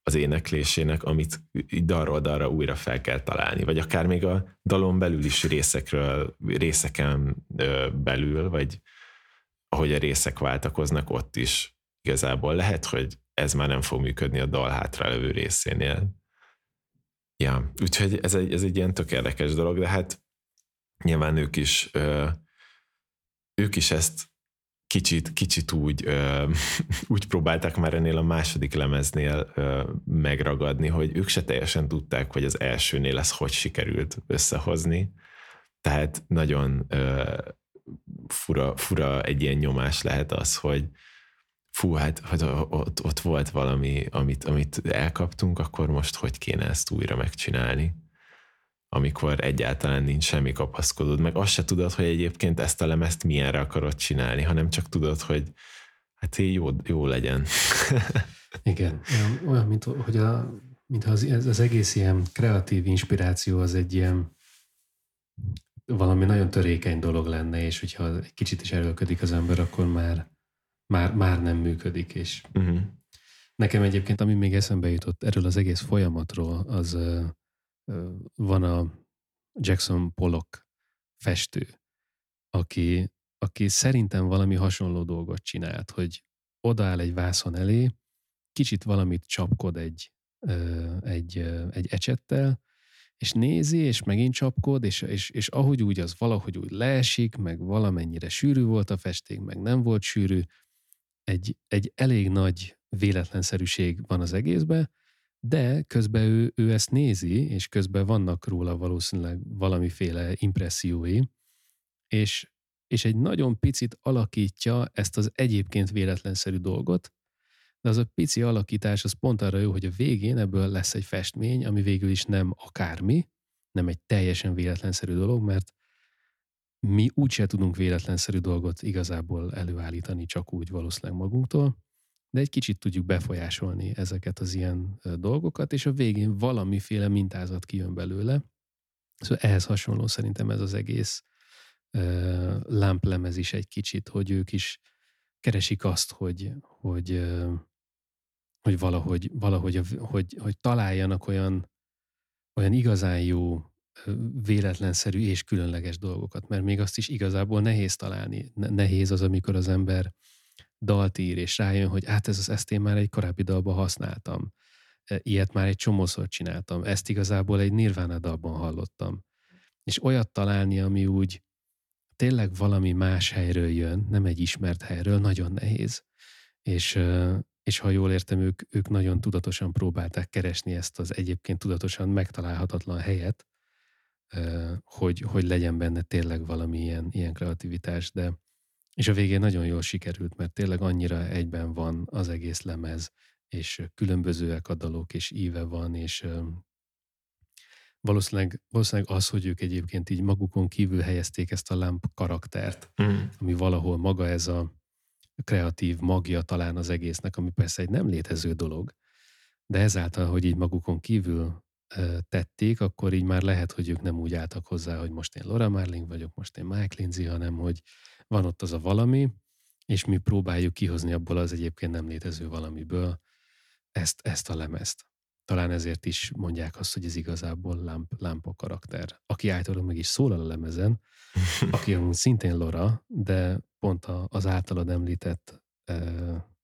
az éneklésének, amit dalról dalra újra fel kell találni, vagy akár még a dalon belül is részekről, részeken belül, vagy ahogy a részek váltakoznak, ott is igazából lehet, hogy ez már nem fog működni a dal hátralevő részénél. Ja, úgyhogy ez egy, ez egy ilyen tök érdekes dolog, de hát nyilván ők is, ők is ezt kicsit, kicsit úgy, ö, úgy próbálták már ennél a második lemeznél ö, megragadni, hogy ők se teljesen tudták, hogy az elsőnél ez hogy sikerült összehozni. Tehát nagyon ö, fura, fura egy ilyen nyomás lehet az, hogy fú, hát hogy ott, ott volt valami, amit, amit elkaptunk, akkor most hogy kéne ezt újra megcsinálni amikor egyáltalán nincs semmi kapaszkodód, meg azt se tudod, hogy egyébként ezt a lemezt milyenre akarod csinálni, hanem csak tudod, hogy hát jó, jó legyen.
Igen, olyan, mint hogy a, mintha az, az egész ilyen kreatív inspiráció az egy ilyen valami nagyon törékeny dolog lenne, és hogyha egy kicsit is erőlködik az ember, akkor már, már, már nem működik. És uh-huh. Nekem egyébként, ami még eszembe jutott erről az egész folyamatról, az van a Jackson Pollock festő, aki, aki szerintem valami hasonló dolgot csinált, hogy odaáll egy vászon elé, kicsit valamit csapkod egy, egy, egy ecsettel, és nézi, és megint csapkod, és, és, és ahogy úgy az valahogy úgy leesik, meg valamennyire sűrű volt a festék, meg nem volt sűrű, egy, egy elég nagy véletlenszerűség van az egészben, de közben ő, ő ezt nézi, és közben vannak róla valószínűleg valamiféle impressziói, és, és egy nagyon picit alakítja ezt az egyébként véletlenszerű dolgot, de az a pici alakítás az pont arra jó, hogy a végén ebből lesz egy festmény, ami végül is nem akármi, nem egy teljesen véletlenszerű dolog, mert mi úgyse tudunk véletlenszerű dolgot igazából előállítani csak úgy valószínűleg magunktól, de egy kicsit tudjuk befolyásolni ezeket az ilyen dolgokat, és a végén valamiféle mintázat kijön belőle. Szóval ehhez hasonló szerintem ez az egész uh, lámplemez is egy kicsit, hogy ők is keresik azt, hogy, hogy, hogy valahogy, valahogy hogy, hogy találjanak olyan, olyan igazán jó véletlenszerű és különleges dolgokat, mert még azt is igazából nehéz találni. Nehéz az, amikor az ember dalt ír, és rájön, hogy hát ez, ezt én már egy korábbi dalban használtam. Ilyet már egy csomószor csináltam. Ezt igazából egy Nirvana dalban hallottam. És olyat találni, ami úgy tényleg valami más helyről jön, nem egy ismert helyről, nagyon nehéz. És, és ha jól értem, ők, ők nagyon tudatosan próbálták keresni ezt az egyébként tudatosan megtalálhatatlan helyet, hogy, hogy legyen benne tényleg valami ilyen, ilyen kreativitás, de és a végén nagyon jól sikerült, mert tényleg annyira egyben van az egész lemez, és különbözőek a dalok, és íve van, és valószínűleg, valószínűleg az, hogy ők egyébként így magukon kívül helyezték ezt a lámp karaktert, mm. ami valahol maga ez a kreatív magja talán az egésznek, ami persze egy nem létező dolog, de ezáltal, hogy így magukon kívül tették, akkor így már lehet, hogy ők nem úgy álltak hozzá, hogy most én Laura Marling vagyok, most én Mike Lindsay, hanem hogy van ott az a valami, és mi próbáljuk kihozni abból az egyébként nem létező valamiből ezt, ezt a lemezt. Talán ezért is mondják azt, hogy ez igazából lámp, lámpa karakter. Aki általában meg is szólal a lemezen, aki amúgy szintén Lora, de pont a, az általad említett e,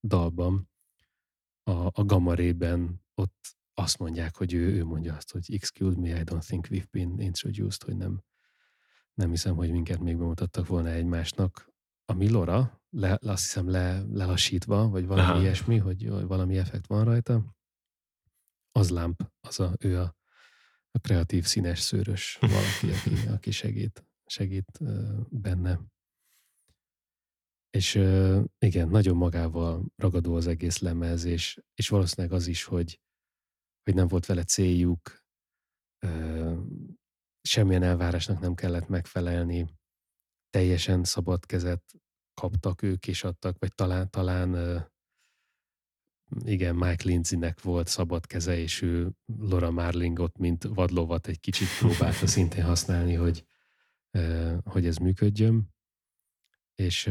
dalban, a, a Gamma Ray-ben ott azt mondják, hogy ő, ő mondja azt, hogy excuse me, I don't think we've been introduced, hogy nem, nem hiszem, hogy minket még bemutattak volna egymásnak. A Milora, le, azt hiszem le, lelassítva, vagy valami Aha. ilyesmi, hogy, valami effekt van rajta, az lámp, az a, ő a, a kreatív színes szőrös valaki, aki, aki segít, segít benne. És igen, nagyon magával ragadó az egész lemez, és, és valószínűleg az is, hogy, hogy nem volt vele céljuk, semmilyen elvárásnak nem kellett megfelelni, teljesen szabad kezet kaptak ők és adtak, vagy talán, talán igen, Mike Lindsaynek volt szabad keze, és ő Laura Marlingot, mint vadlovat egy kicsit próbálta szintén használni, hogy, hogy ez működjön. És,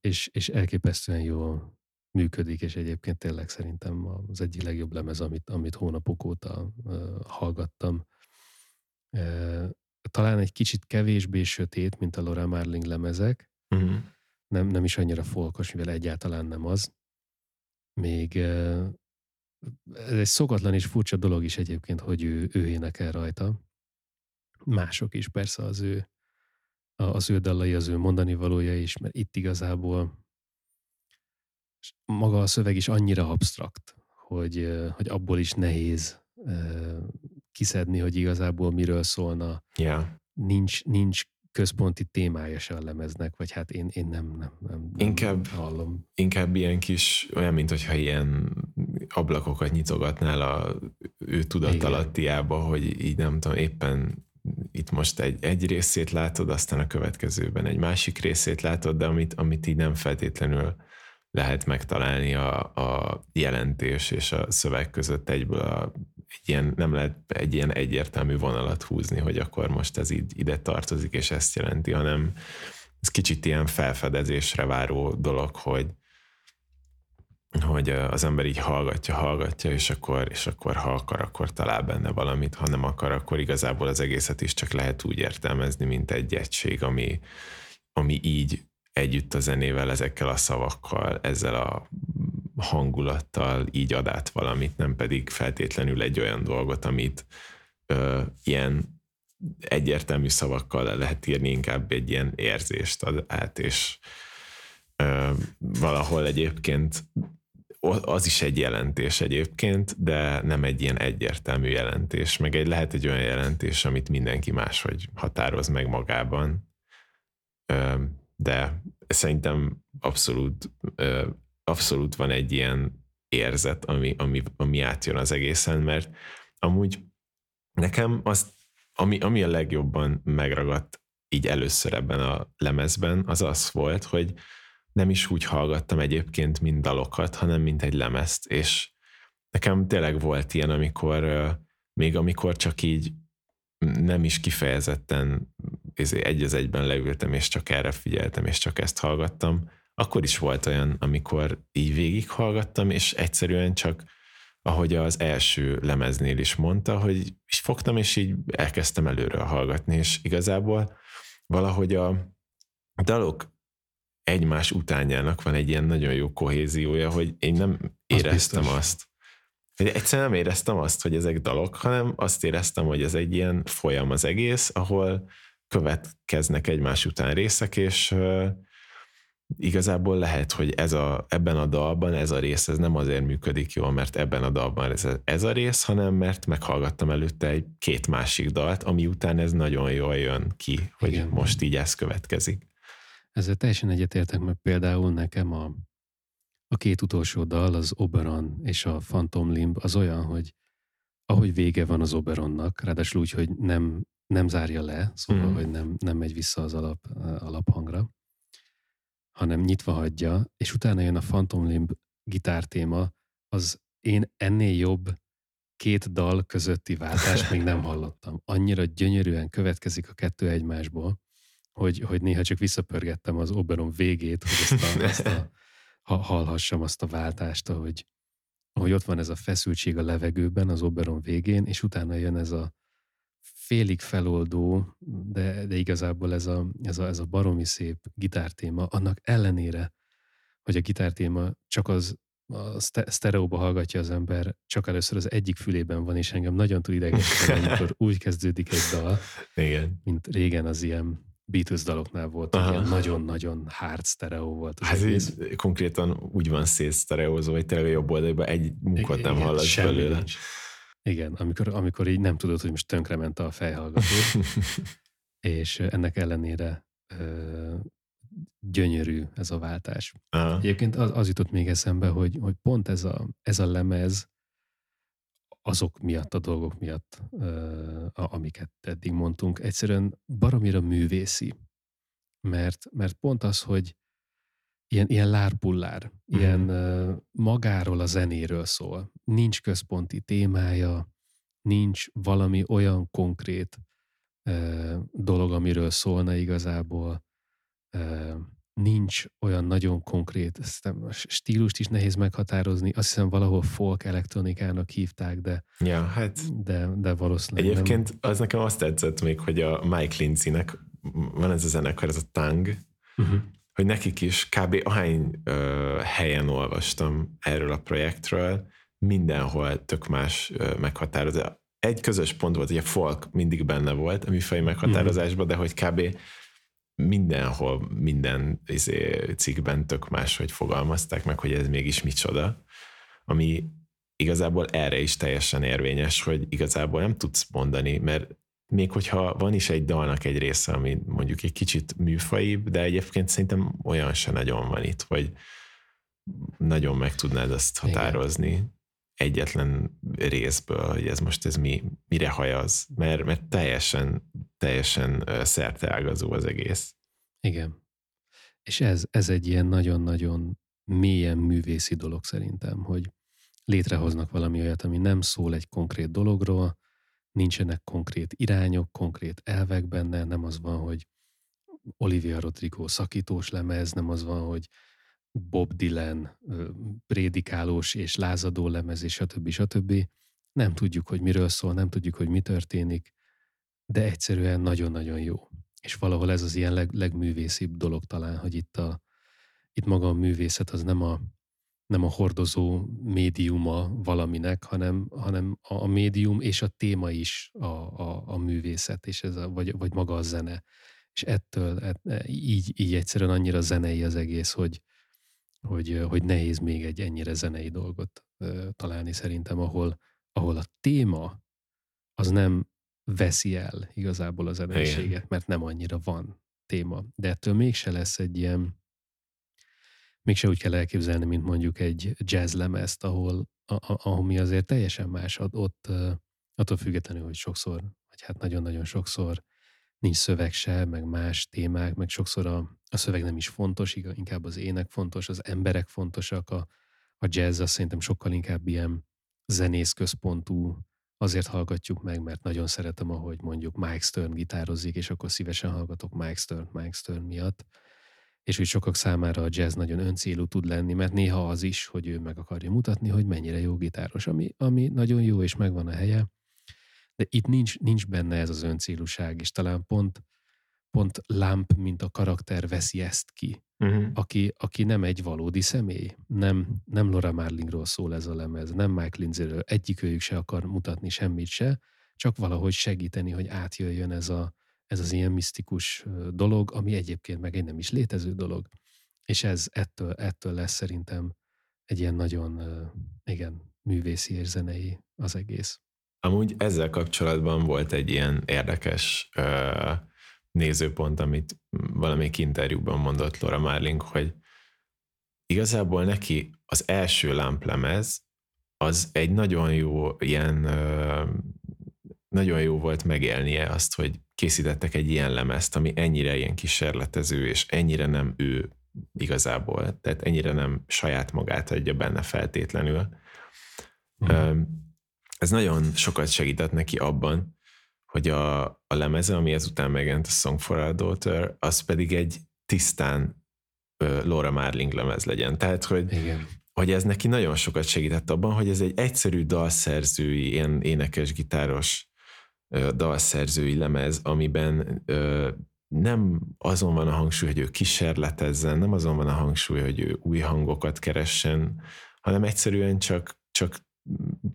és, és elképesztően jól működik, és egyébként tényleg szerintem az egyik legjobb lemez, amit, amit hónapok óta hallgattam talán egy kicsit kevésbé sötét, mint a Laura Marling lemezek. Uh-huh. Nem, nem is annyira folkos, mivel egyáltalán nem az. Még ez egy szokatlan és furcsa dolog is egyébként, hogy ő, ő énekel rajta. Mások is persze az ő, az ő dallai, az ő mondani valója is, mert itt igazából maga a szöveg is annyira absztrakt, hogy, hogy abból is nehéz kiszedni, hogy igazából miről szólna.
Yeah.
Nincs, nincs központi témája se a lemeznek, vagy hát én, én nem, nem, nem, nem
inkább,
hallom.
Inkább ilyen kis, olyan, mint hogyha ilyen ablakokat nyitogatnál a ő tudatalattiába, hogy így nem tudom, éppen itt most egy, egy részét látod, aztán a következőben egy másik részét látod, de amit, amit így nem feltétlenül lehet megtalálni a, a jelentés és a szöveg között egyből a egy ilyen, nem lehet egy ilyen egyértelmű vonalat húzni, hogy akkor most ez így ide tartozik, és ezt jelenti, hanem ez kicsit ilyen felfedezésre váró dolog, hogy, hogy az ember így hallgatja, hallgatja, és akkor, és akkor ha akar, akkor talál benne valamit, ha nem akar, akkor igazából az egészet is csak lehet úgy értelmezni, mint egy egység, ami, ami így együtt a zenével, ezekkel a szavakkal, ezzel a hangulattal így ad át valamit, nem pedig feltétlenül egy olyan dolgot, amit ö, ilyen egyértelmű szavakkal le lehet írni, inkább egy ilyen érzést ad át, és ö, valahol egyébként az is egy jelentés egyébként, de nem egy ilyen egyértelmű jelentés, meg egy lehet egy olyan jelentés, amit mindenki máshogy határoz meg magában, de szerintem abszolút abszolút van egy ilyen érzet, ami, ami, ami átjön az egészen, mert amúgy nekem az, ami, ami a legjobban megragadt így először ebben a lemezben, az az volt, hogy nem is úgy hallgattam egyébként, mint dalokat, hanem mint egy lemezt, és nekem tényleg volt ilyen, amikor még amikor csak így nem is kifejezetten izé, egy az egyben leültem, és csak erre figyeltem, és csak ezt hallgattam, akkor is volt olyan, amikor így végighallgattam, és egyszerűen csak ahogy az első lemeznél is mondta, hogy is fogtam, és így elkezdtem előről hallgatni, és igazából valahogy a dalok egymás utánjának van egy ilyen nagyon jó kohéziója, hogy én nem éreztem az azt. Hogy egyszerűen nem éreztem azt, hogy ezek dalok, hanem azt éreztem, hogy ez egy ilyen folyam az egész, ahol következnek egymás után részek, és igazából lehet, hogy ez a, ebben a dalban ez a rész ez nem azért működik jól, mert ebben a dalban ez, ez a rész, hanem mert meghallgattam előtte egy két másik dalt, ami után ez nagyon jól jön ki, hogy Igen. most így ez következik.
Ezzel teljesen egyetértek, mert például nekem a, a két utolsó dal, az Oberon és a Phantom Limb, az olyan, hogy ahogy vége van az Oberonnak, ráadásul úgy, hogy nem, nem zárja le, szóval, mm. hogy nem, nem megy vissza az alap, alaphangra, hanem nyitva hagyja, és utána jön a Phantom Limb gitártéma, az én ennél jobb két dal közötti váltást még nem hallottam. Annyira gyönyörűen következik a kettő egymásból, hogy, hogy néha csak visszapörgettem az Oberon végét, hogy ezt a, ezt a, ha, hallhassam azt a váltást, ahogy, ahogy ott van ez a feszültség a levegőben az Oberon végén, és utána jön ez a félig feloldó, de, de igazából ez a, ez, a, ez a baromi szép gitártéma, annak ellenére, hogy a gitártéma csak az a sztereóba hallgatja az ember, csak először az egyik fülében van, és engem nagyon tud idegesíteni, amikor úgy kezdődik egy dal,
Igen.
mint régen az ilyen Beatles daloknál volt, ilyen nagyon-nagyon hard sztereó volt.
Az hát egész. konkrétan úgy van szétsztereózva, hogy tényleg a jobb oldalban egy munkot nem hallasz belőle. Nincs.
Igen, amikor, amikor így nem tudod, hogy most tönkrement a fejhallgató, és ennek ellenére ö, gyönyörű ez a váltás. Aha. Egyébként az, az jutott még eszembe, hogy, hogy pont ez a, ez a lemez azok miatt, a dolgok miatt, ö, amiket eddig mondtunk, egyszerűen baromira művészi. Mert, mert pont az, hogy ilyen, ilyen lárpullár, mm. ilyen uh, magáról a zenéről szól. Nincs központi témája, nincs valami olyan konkrét uh, dolog, amiről szólna igazából. Uh, nincs olyan nagyon konkrét, ezt a stílust is nehéz meghatározni, azt hiszem valahol folk elektronikának hívták, de,
ja, hát
de, de valószínűleg
Egyébként nem. az nekem azt tetszett még, hogy a Mike Lindsay-nek van ez a zenekar, ez a Tang, uh-huh hogy nekik is kb. ahány ö, helyen olvastam erről a projektről, mindenhol tök más ö, meghatározó. Egy közös pont volt, hogy a folk mindig benne volt a műfai meghatározásban, de hogy kb. mindenhol, minden izé, cikkben tök más, hogy fogalmazták meg, hogy ez mégis micsoda, ami igazából erre is teljesen érvényes, hogy igazából nem tudsz mondani, mert még hogyha van is egy dalnak egy része, ami mondjuk egy kicsit műfaibb, de egyébként szerintem olyan se nagyon van itt, hogy nagyon meg tudnád azt határozni Igen. egyetlen részből, hogy ez most ez mi, mire hajaz, mert, mert teljesen, teljesen szerteágazó az egész.
Igen. És ez, ez egy ilyen nagyon-nagyon mélyen művészi dolog szerintem, hogy létrehoznak valami olyat, ami nem szól egy konkrét dologról, nincsenek konkrét irányok, konkrét elvek benne, nem az van, hogy Olivia Rodrigo szakítós lemez, nem az van, hogy Bob Dylan prédikálós és lázadó lemez, és stb. stb. Nem tudjuk, hogy miről szól, nem tudjuk, hogy mi történik, de egyszerűen nagyon-nagyon jó. És valahol ez az ilyen leg, legművészibb dolog talán, hogy itt, a, itt maga a művészet az nem a, nem a hordozó médiuma valaminek, hanem, hanem a médium és a téma is a, a, a művészet, és ez a, vagy, vagy maga a zene. És ettől et, e, így, így egyszerűen annyira zenei az egész, hogy, hogy, hogy nehéz még egy ennyire zenei dolgot találni szerintem, ahol, ahol a téma az nem veszi el igazából a zeneiséget, mert nem annyira van téma. De ettől mégse lesz egy ilyen mégse úgy kell elképzelni, mint mondjuk egy jazz lemezt, ahol, ahol mi azért teljesen más, ott attól függetlenül, hogy sokszor, vagy hát nagyon-nagyon sokszor nincs szöveg se, meg más témák, meg sokszor a, a szöveg nem is fontos, inkább az ének fontos, az emberek fontosak, a, a jazz az szerintem sokkal inkább ilyen zenész központú, azért hallgatjuk meg, mert nagyon szeretem, ahogy mondjuk Mike Stern gitározik, és akkor szívesen hallgatok Mike Stern, Mike Stern miatt és hogy sokak számára a jazz nagyon öncélú tud lenni, mert néha az is, hogy ő meg akarja mutatni, hogy mennyire jó gitáros, ami, ami nagyon jó, és megvan a helye, de itt nincs, nincs benne ez az öncélúság, és talán pont, pont Lamp, mint a karakter veszi ezt ki, uh-huh. aki, aki nem egy valódi személy, nem, nem Laura Marlingról szól ez a lemez, nem Mike Lindsayről, egyik őjük se akar mutatni semmit se, csak valahogy segíteni, hogy átjöjjön ez, a, ez az ilyen misztikus dolog, ami egyébként meg egy nem is létező dolog. És ez ettől, ettől lesz szerintem egy ilyen nagyon, igen, művészi és zenei az egész.
Amúgy ezzel kapcsolatban volt egy ilyen érdekes nézőpont, amit valamelyik interjúban mondott Laura Marling, hogy igazából neki az első lámplemez az egy nagyon jó ilyen nagyon jó volt megélnie azt, hogy készítettek egy ilyen lemezt, ami ennyire ilyen kísérletező, és ennyire nem ő igazából, tehát ennyire nem saját magát adja benne feltétlenül. Mm. Ez nagyon sokat segített neki abban, hogy a, a lemeze, ami ezután megjelent a Song for Our Daughter, az pedig egy tisztán Laura Marling lemez legyen. Tehát, hogy,
Igen.
hogy ez neki nagyon sokat segített abban, hogy ez egy egyszerű dalszerzői, ilyen énekes-gitáros uh, dalszerzői lemez, amiben nem azon van a hangsúly, hogy ő kísérletezzen, nem azon van a hangsúly, hogy ő új hangokat keressen, hanem egyszerűen csak, csak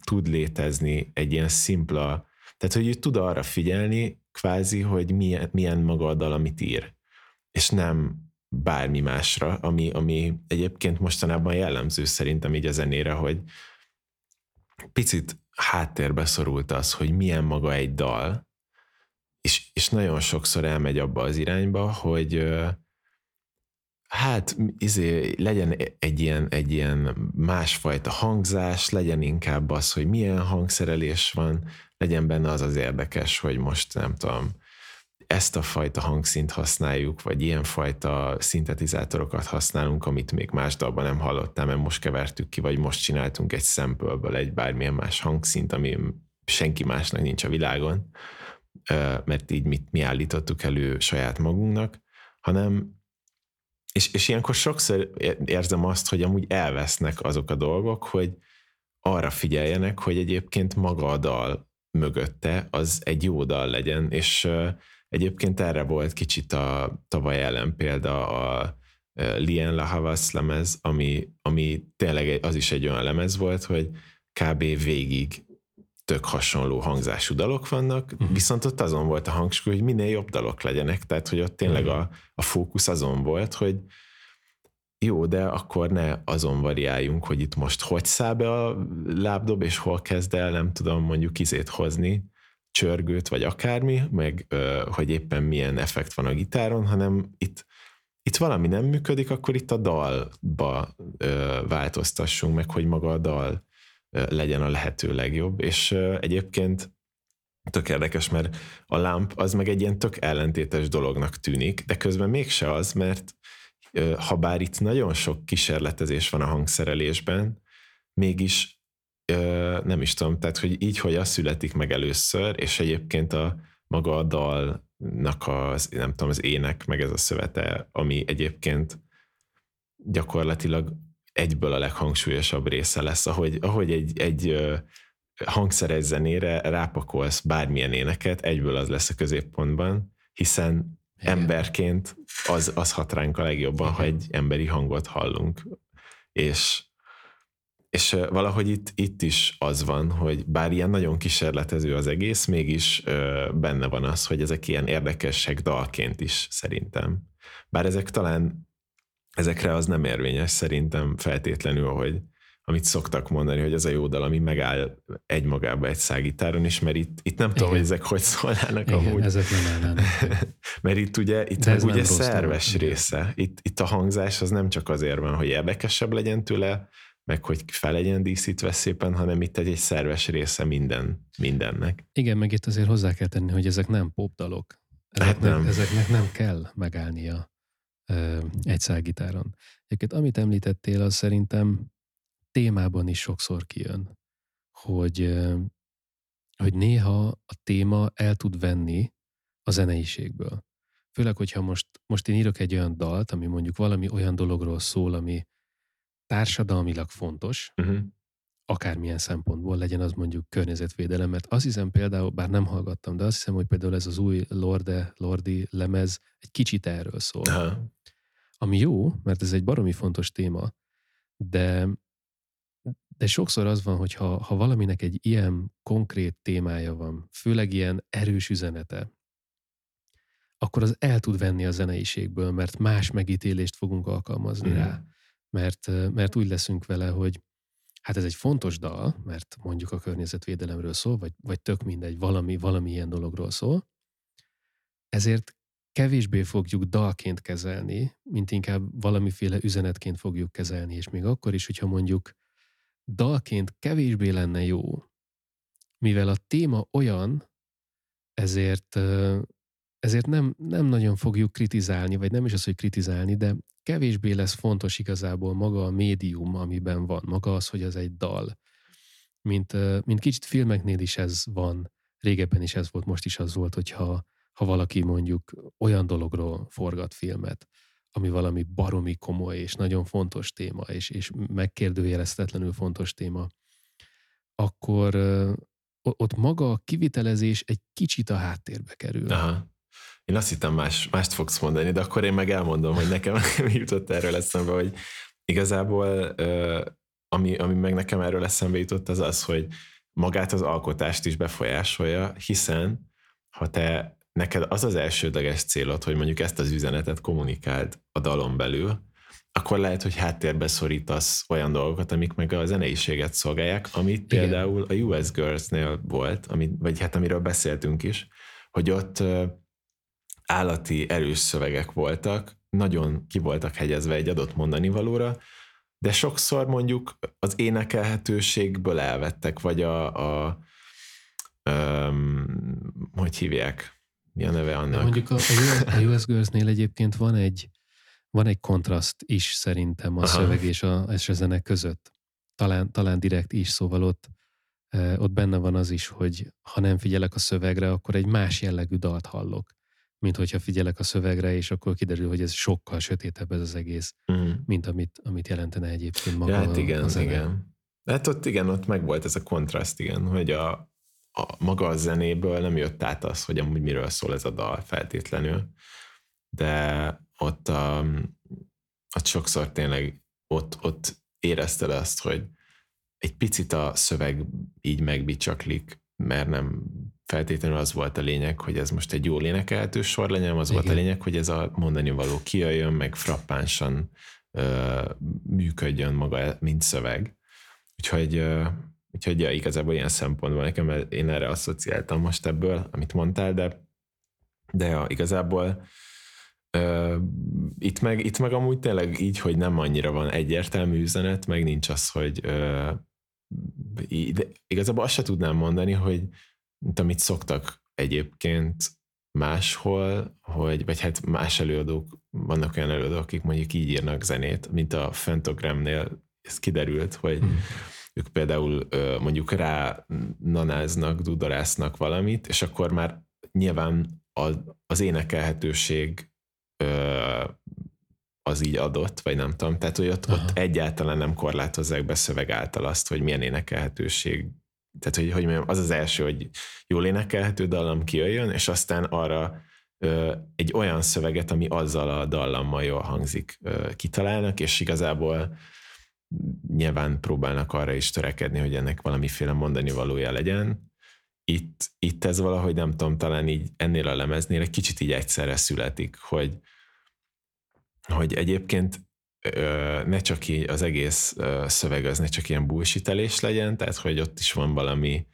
tud létezni egy ilyen szimpla tehát, hogy ő tud arra figyelni, kvázi, hogy milyen, milyen maga a dal, amit ír. És nem bármi másra, ami, ami egyébként mostanában jellemző szerintem így a zenére, hogy picit háttérbe szorult az, hogy milyen maga egy dal, és, és nagyon sokszor elmegy abba az irányba, hogy hát izé, legyen egy ilyen, egy ilyen másfajta hangzás, legyen inkább az, hogy milyen hangszerelés van, legyen benne az az érdekes, hogy most nem tudom, ezt a fajta hangszint használjuk, vagy ilyen fajta szintetizátorokat használunk, amit még más dalban nem hallottál, mert most kevertük ki, vagy most csináltunk egy sample egy bármilyen más hangszint, ami senki másnak nincs a világon, mert így mit, mi állítottuk elő saját magunknak, hanem és, és ilyenkor sokszor érzem azt, hogy amúgy elvesznek azok a dolgok, hogy arra figyeljenek, hogy egyébként maga a dal mögötte az egy jó dal legyen, és egyébként erre volt kicsit a tavaly ellen példa a Lien La Havas lemez, ami, ami tényleg az is egy olyan lemez volt, hogy kb. végig tök hasonló hangzású dalok vannak, uh-huh. viszont ott azon volt a hangsúly, hogy minél jobb dalok legyenek, tehát hogy ott tényleg uh-huh. a, a fókusz azon volt, hogy jó, de akkor ne azon variáljunk, hogy itt most hogy száll be a lábdob, és hol kezd el, nem tudom, mondjuk izét hozni, csörgőt, vagy akármi, meg hogy éppen milyen effekt van a gitáron, hanem itt, itt valami nem működik, akkor itt a dalba változtassunk, meg hogy maga a dal legyen a lehető legjobb, és egyébként tök érdekes, mert a lámp az meg egy ilyen tök ellentétes dolognak tűnik, de közben mégse az, mert ha bár itt nagyon sok kísérletezés van a hangszerelésben, mégis nem is tudom, tehát hogy így, hogy az születik meg először, és egyébként a maga a dalnak az, nem tudom, az ének, meg ez a szövete, ami egyébként gyakorlatilag egyből a leghangsúlyosabb része lesz, ahogy, ahogy egy, egy hangszeres zenére rápakolsz bármilyen éneket, egyből az lesz a középpontban, hiszen igen. emberként az, az hat ránk a legjobban, Igen. ha egy emberi hangot hallunk. És, és valahogy itt, itt is az van, hogy bár ilyen nagyon kísérletező az egész, mégis benne van az, hogy ezek ilyen érdekesek dalként is szerintem. Bár ezek talán ezekre az nem érvényes szerintem feltétlenül, hogy amit szoktak mondani, hogy ez a jó dal, ami megáll egymagába egy szágitáron is, mert itt, itt nem Igen. tudom, hogy ezek hogy szólnának
Igen,
amúgy.
ezek nem állnának.
mert itt ugye, itt meg ugye szerves dolog. része. Itt, itt a hangzás az nem csak azért van, hogy érdekesebb legyen tőle, meg hogy fel legyen díszítve szépen, hanem itt egy, egy szerves része minden, mindennek.
Igen, meg itt azért hozzá kell tenni, hogy ezek nem popdalok. Ezeknek, hát nem. ezeknek nem kell megállnia ö, egy szágitáron. Egyébként amit említettél, az szerintem témában is sokszor kijön, hogy, hogy néha a téma el tud venni a zeneiségből. főleg, hogyha most, most én írok egy olyan dalt, ami mondjuk valami olyan dologról szól, ami társadalmilag fontos, uh-huh. akármilyen szempontból legyen az mondjuk környezetvédelem, mert azt hiszem például, bár nem hallgattam, de azt hiszem, hogy például ez az új Lorde, Lordi lemez egy kicsit erről szól. Uh-huh. Ami jó, mert ez egy baromi fontos téma, de de sokszor az van, hogy ha, ha valaminek egy ilyen konkrét témája van, főleg ilyen erős üzenete, akkor az el tud venni a zeneiségből, mert más megítélést fogunk alkalmazni mm. rá. Mert, mert úgy leszünk vele, hogy hát ez egy fontos dal, mert mondjuk a környezetvédelemről szól, vagy, vagy tök mindegy, valami, valami ilyen dologról szól, ezért kevésbé fogjuk dalként kezelni, mint inkább valamiféle üzenetként fogjuk kezelni, és még akkor is, hogyha mondjuk dalként kevésbé lenne jó, mivel a téma olyan, ezért, ezért nem, nem nagyon fogjuk kritizálni, vagy nem is az, hogy kritizálni, de kevésbé lesz fontos igazából maga a médium, amiben van, maga az, hogy az egy dal. Mint, mint kicsit filmeknél is ez van, régebben is ez volt, most is az volt, hogyha ha valaki mondjuk olyan dologról forgat filmet, ami valami baromi komoly és nagyon fontos téma, és, és megkérdőjeleztetlenül fontos téma, akkor ott maga a kivitelezés egy kicsit a háttérbe kerül.
Aha. Én azt hittem más, mást fogsz mondani, de akkor én meg elmondom, hogy nekem mi jutott erről eszembe, hogy igazából ami, ami meg nekem erről eszembe jutott, az az, hogy magát az alkotást is befolyásolja, hiszen ha te neked az az elsődleges célod, hogy mondjuk ezt az üzenetet kommunikáld a dalon belül, akkor lehet, hogy háttérbe szorítasz olyan dolgokat, amik meg a zeneiséget szolgálják, amit Igen. például a US Girls-nél volt, ami, vagy hát amiről beszéltünk is, hogy ott állati erős szövegek voltak, nagyon ki voltak hegyezve egy adott mondani valóra, de sokszor mondjuk az énekelhetőségből elvettek, vagy a, a um, hogy hívják, mi a neve annak? De
mondjuk a, a, US, Girls-nél egyébként van egy, van egy kontraszt is szerintem a Aha. szöveg és a, és a zene között. Talán, talán direkt is, szóval ott, ott benne van az is, hogy ha nem figyelek a szövegre, akkor egy más jellegű dalt hallok, mint hogyha figyelek a szövegre, és akkor kiderül, hogy ez sokkal sötétebb ez az egész, mm. mint amit, amit jelentene egyébként maga
ja, hát igen, a zene. igen. Hát ott igen, ott meg volt ez a kontraszt, igen, hogy a, a, maga a zenéből nem jött át az, hogy amúgy miről szól ez a dal feltétlenül, de ott, a, ott sokszor tényleg ott, ott érezted azt, hogy egy picit a szöveg így megbicsaklik, mert nem feltétlenül az volt a lényeg, hogy ez most egy jól énekelhető sor legyen, az Igen. volt a lényeg, hogy ez a mondani való kijöjjön, meg frappánsan ö, működjön maga, mint szöveg. Úgyhogy ö, Úgyhogy ja, igazából ilyen szempontból nekem én erre asszociáltam most ebből, amit mondtál, de, de ja, igazából uh, itt, meg, itt meg amúgy tényleg így, hogy nem annyira van egyértelmű üzenet, meg nincs az, hogy de igazából azt se tudnám mondani, hogy mint amit szoktak egyébként máshol, hogy, vagy hát más előadók, vannak olyan előadók, akik mondjuk így írnak zenét, mint a Fentogramnél, ez kiderült, hogy hmm. ők például mondjuk rá nanáznak, dudarásznak valamit, és akkor már nyilván az, énekelhetőség az így adott, vagy nem tudom, tehát hogy ott, ott egyáltalán nem korlátozzák be szöveg által azt, hogy milyen énekelhetőség tehát, hogy, hogy mondjam, az az első, hogy jól énekelhető dallam kijöjjön, és aztán arra ö, egy olyan szöveget, ami azzal a dallammal jól hangzik, ö, kitalálnak, és igazából nyilván próbálnak arra is törekedni, hogy ennek valamiféle mondani valója legyen. Itt, itt ez valahogy nem tudom, talán így ennél a lemeznél egy kicsit így egyszerre születik, hogy, hogy egyébként ne csak így az egész szöveg az ne csak ilyen bullshitelés legyen, tehát hogy ott is van valami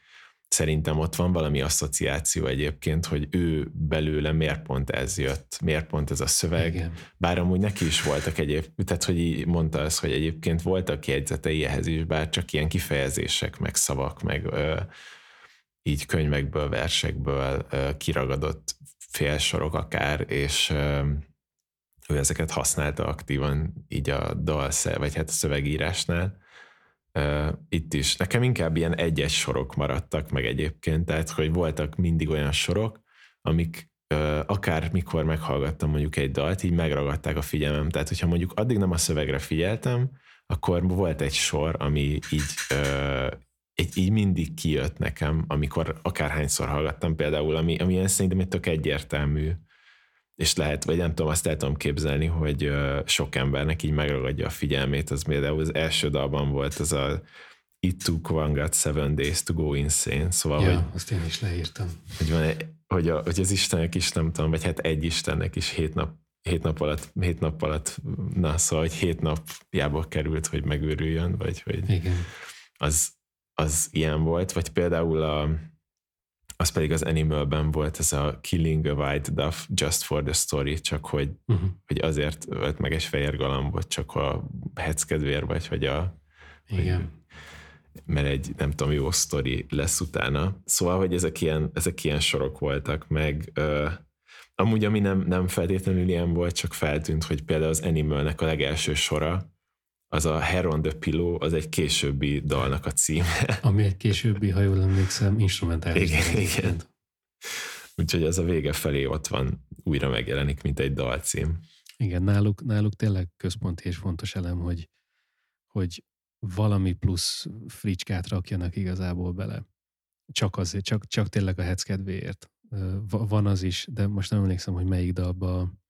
szerintem ott van valami asszociáció egyébként, hogy ő belőle miért pont ez jött, miért pont ez a szöveg, Igen. bár amúgy neki is voltak egyéb, tehát hogy így mondta az, hogy egyébként voltak jegyzetei ehhez is, bár csak ilyen kifejezések, meg szavak, meg ö, így könyvekből, versekből ö, kiragadott félsorok akár, és ö, ő ezeket használta aktívan így a dal, vagy hát a szövegírásnál, Uh, itt is. Nekem inkább ilyen egyes sorok maradtak meg egyébként, tehát hogy voltak mindig olyan sorok, amik akár mikor meghallgattam mondjuk egy dalt, így megragadták a figyelmem. Tehát, hogyha mondjuk addig nem a szövegre figyeltem, akkor volt egy sor, ami így, ö, egy, így mindig kijött nekem, amikor akárhányszor hallgattam például, ami, ami szerintem egy tök egyértelmű, és lehet, vagy nem tudom, azt el tudom képzelni, hogy sok embernek így megragadja a figyelmét, az például az első dalban volt az a It took one got seven days to go insane, szóval,
ja,
hogy,
azt én is leírtam.
Hogy, van hogy, a, hogy az Istenek is nem tudom, vagy hát egy Istennek is hét nap hét nap alatt, hét nap alatt, na szóval, hogy hét napjába került, hogy megőrüljön, vagy hogy
Igen.
Az, az ilyen volt, vagy például a, az pedig az Animalben volt, ez a Killing a White Duff just for the story, csak hogy, uh-huh. hogy azért ölt meg egy fehér galambot, csak a hetszkedvér, vagy hogy a...
Igen.
Hogy, mert egy, nem tudom, jó sztori lesz utána. Szóval, hogy ezek ilyen, ezek ilyen sorok voltak, meg uh, Amúgy, ami nem, nem feltétlenül ilyen volt, csak feltűnt, hogy például az Animalnek a legelső sora, az a Hair on the Pillow, az egy későbbi dalnak a címe.
Ami egy későbbi, ha jól emlékszem, instrumentális.
Igen, igen. Úgyhogy az a vége felé ott van, újra megjelenik, mint egy dalcím.
Igen, náluk, náluk tényleg központi és fontos elem, hogy, hogy valami plusz fricskát rakjanak igazából bele. Csak azért, csak, csak tényleg a hetz kedvéért van az is, de most nem emlékszem, hogy melyik dalban,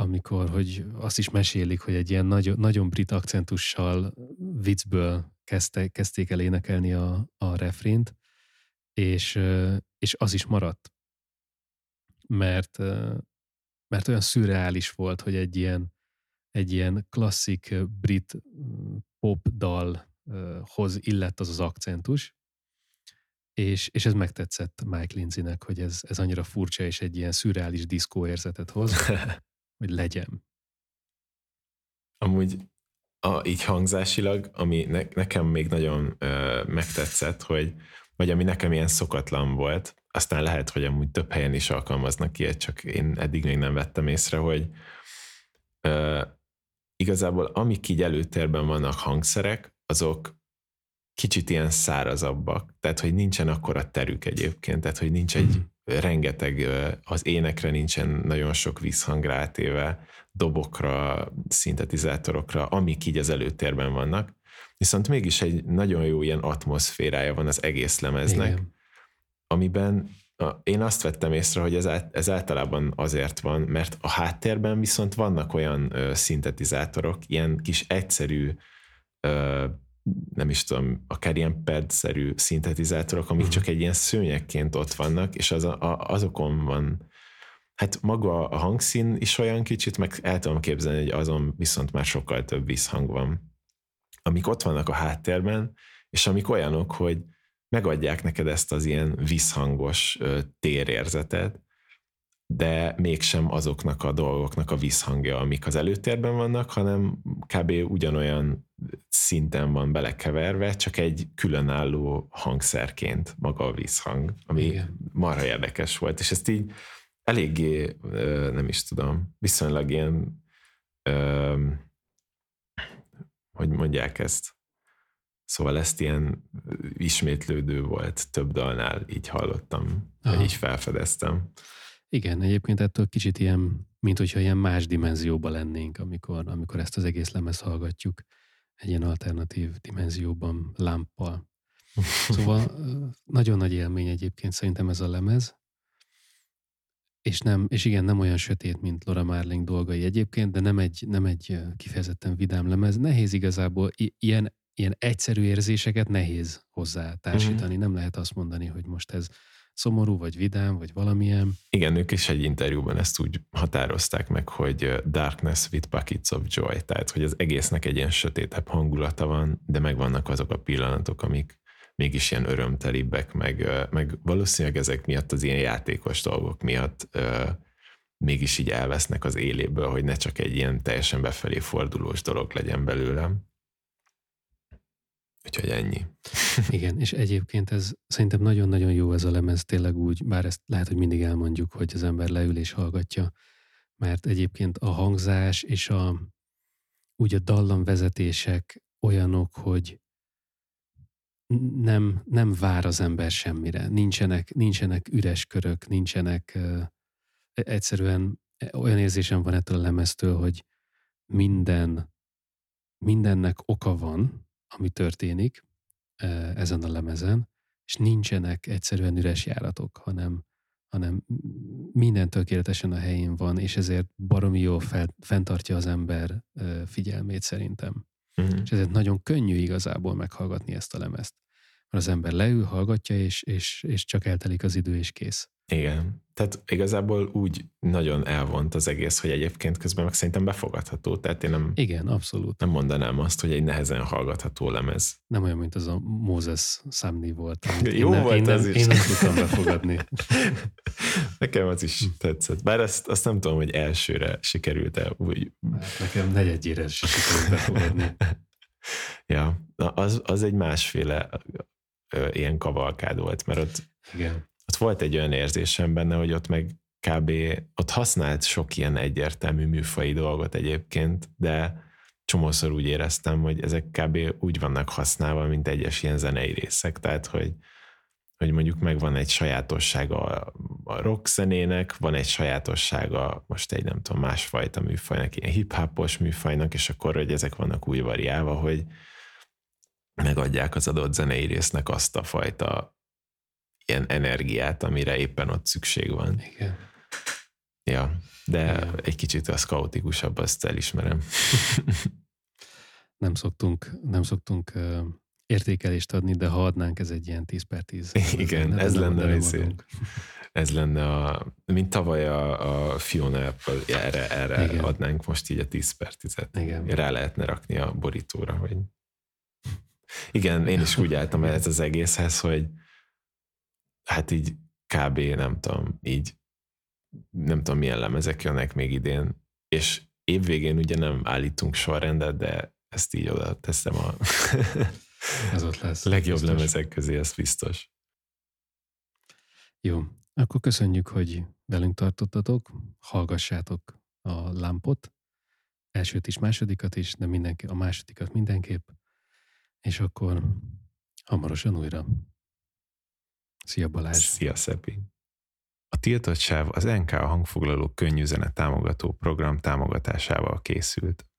amikor, hogy azt is mesélik, hogy egy ilyen nagyon, nagyon brit akcentussal viccből kezdte, kezdték el énekelni a, a refrént, és, és az is maradt. Mert, mert olyan szürreális volt, hogy egy ilyen, egy ilyen klasszik brit pop dalhoz illett az az akcentus, és, és ez megtetszett Mike Lindsaynek, hogy ez, ez annyira furcsa, és egy ilyen szürreális diszkó érzetet hoz, hogy legyen.
Amúgy a, így hangzásilag, ami ne, nekem még nagyon ö, megtetszett, hogy vagy ami nekem ilyen szokatlan volt, aztán lehet, hogy amúgy több helyen is alkalmaznak ilyet, csak én eddig még nem vettem észre, hogy ö, igazából amik így előtérben vannak hangszerek, azok kicsit ilyen szárazabbak, tehát hogy nincsen akkora terük egyébként, tehát hogy nincs egy mm. Rengeteg, az énekre nincsen nagyon sok vízhang rátéve, dobokra, szintetizátorokra, amik így az előtérben vannak, viszont mégis egy nagyon jó ilyen atmoszférája van az egész lemeznek, Igen. amiben én azt vettem észre, hogy ez, ez általában azért van, mert a háttérben viszont vannak olyan ö, szintetizátorok, ilyen kis egyszerű ö, nem is tudom, akár ilyen pad-szerű szintetizátorok, amik uh-huh. csak egy ilyen szőnyekként ott vannak, és az a, a, azokon van, hát maga a hangszín is olyan kicsit, meg el tudom képzelni, hogy azon viszont már sokkal több visszhang van, amik ott vannak a háttérben, és amik olyanok, hogy megadják neked ezt az ilyen visszhangos térérzetet, de mégsem azoknak a dolgoknak a visszhangja, amik az előtérben vannak, hanem kb. ugyanolyan szinten van belekeverve, csak egy különálló hangszerként maga a visszhang, ami Igen. marha érdekes volt, és ezt így eléggé, nem is tudom, viszonylag ilyen, hogy mondják ezt, Szóval ezt ilyen ismétlődő volt több dalnál, így hallottam, Aha. így felfedeztem.
Igen, egyébként ettől kicsit ilyen, mint hogyha ilyen más dimenzióba lennénk, amikor, amikor ezt az egész lemez hallgatjuk egy ilyen alternatív dimenzióban, lámpal. Szóval nagyon nagy élmény egyébként szerintem ez a lemez, és, nem, és igen, nem olyan sötét, mint Laura Marling dolgai egyébként, de nem egy, nem egy kifejezetten vidám lemez. Nehéz igazából ilyen, ilyen egyszerű érzéseket nehéz hozzá társítani. Mm-hmm. Nem lehet azt mondani, hogy most ez szomorú, vagy vidám, vagy valamilyen.
Igen, ők is egy interjúban ezt úgy határozták meg, hogy darkness with buckets of joy, tehát hogy az egésznek egy ilyen sötétebb hangulata van, de megvannak azok a pillanatok, amik mégis ilyen örömtelibbek, meg, meg valószínűleg ezek miatt az ilyen játékos dolgok miatt mégis így elvesznek az éléből, hogy ne csak egy ilyen teljesen befelé fordulós dolog legyen belőlem. Úgyhogy ennyi.
Igen, és egyébként ez szerintem nagyon-nagyon jó ez a lemez, tényleg úgy, bár ezt lehet, hogy mindig elmondjuk, hogy az ember leül és hallgatja, mert egyébként a hangzás és a úgy a dallamvezetések olyanok, hogy nem, nem vár az ember semmire. Nincsenek, nincsenek üres körök, nincsenek uh, egyszerűen olyan érzésem van ettől a lemeztől, hogy minden, mindennek oka van, ami történik ezen a lemezen, és nincsenek egyszerűen üres járatok, hanem, hanem minden tökéletesen a helyén van, és ezért baromi jól fel, fenntartja az ember figyelmét szerintem. Uh-huh. És ezért nagyon könnyű igazából meghallgatni ezt a lemezt. Az ember leül, hallgatja, és, és, és csak eltelik az idő, és kész.
Igen. Tehát igazából úgy nagyon elvont az egész, hogy egyébként közben meg szerintem befogadható. Tehát én nem,
Igen, abszolút.
nem mondanám azt, hogy egy nehezen hallgatható lemez.
Nem olyan, mint az a Mózes számni volt.
Jó
én,
volt
én
az
nem,
is.
Én nem tudtam befogadni.
Nekem az is tetszett. Bár azt, azt nem tudom, hogy elsőre sikerült-e úgy.
Hát nekem negyedjére sikerült befogadni.
Ja, na, az, az egy másféle ö, ilyen kavalkád volt, mert ott,
Igen.
ott volt egy olyan érzésem benne, hogy ott meg kb. ott használt sok ilyen egyértelmű műfai dolgot egyébként, de csomószor úgy éreztem, hogy ezek kb. úgy vannak használva, mint egyes ilyen zenei részek, tehát hogy, hogy mondjuk megvan egy sajátossága a rock zenének, van egy sajátossága most egy nem tudom, másfajta műfajnak, ilyen hip-hopos műfajnak, és akkor, hogy ezek vannak úgy variálva, hogy megadják az adott zenei résznek azt a fajta ilyen energiát, amire éppen ott szükség van.
Igen.
Ja, de
Igen.
egy kicsit az kaotikusabb, azt elismerem.
Nem szoktunk, nem szoktunk értékelést adni, de ha adnánk, ez egy ilyen 10 per 10.
Igen,
Nem-
ez lenne
adunk.
Ez lenne a, mint tavaly a, a Fiona erre, erre
Igen.
adnánk most így a 10 per 10-et.
Igen.
Rá lehetne rakni a borítóra, hogy igen, én is úgy álltam ez az egészhez, hogy hát így kb. nem tudom, így nem tudom milyen lemezek jönnek még idén, és évvégén ugye nem állítunk sorrendet, de ezt így oda teszem a
Ez ott lesz.
legjobb
biztos.
lemezek közé, ez biztos.
Jó, akkor köszönjük, hogy velünk tartottatok, hallgassátok a lámpot, elsőt is, másodikat is, de mindenki, a másodikat mindenképp, és akkor hamarosan újra. Szia Balázs!
Szia, Szepi! A Tiltott Sáv az NK hangfoglaló könnyű zene támogató program támogatásával készült.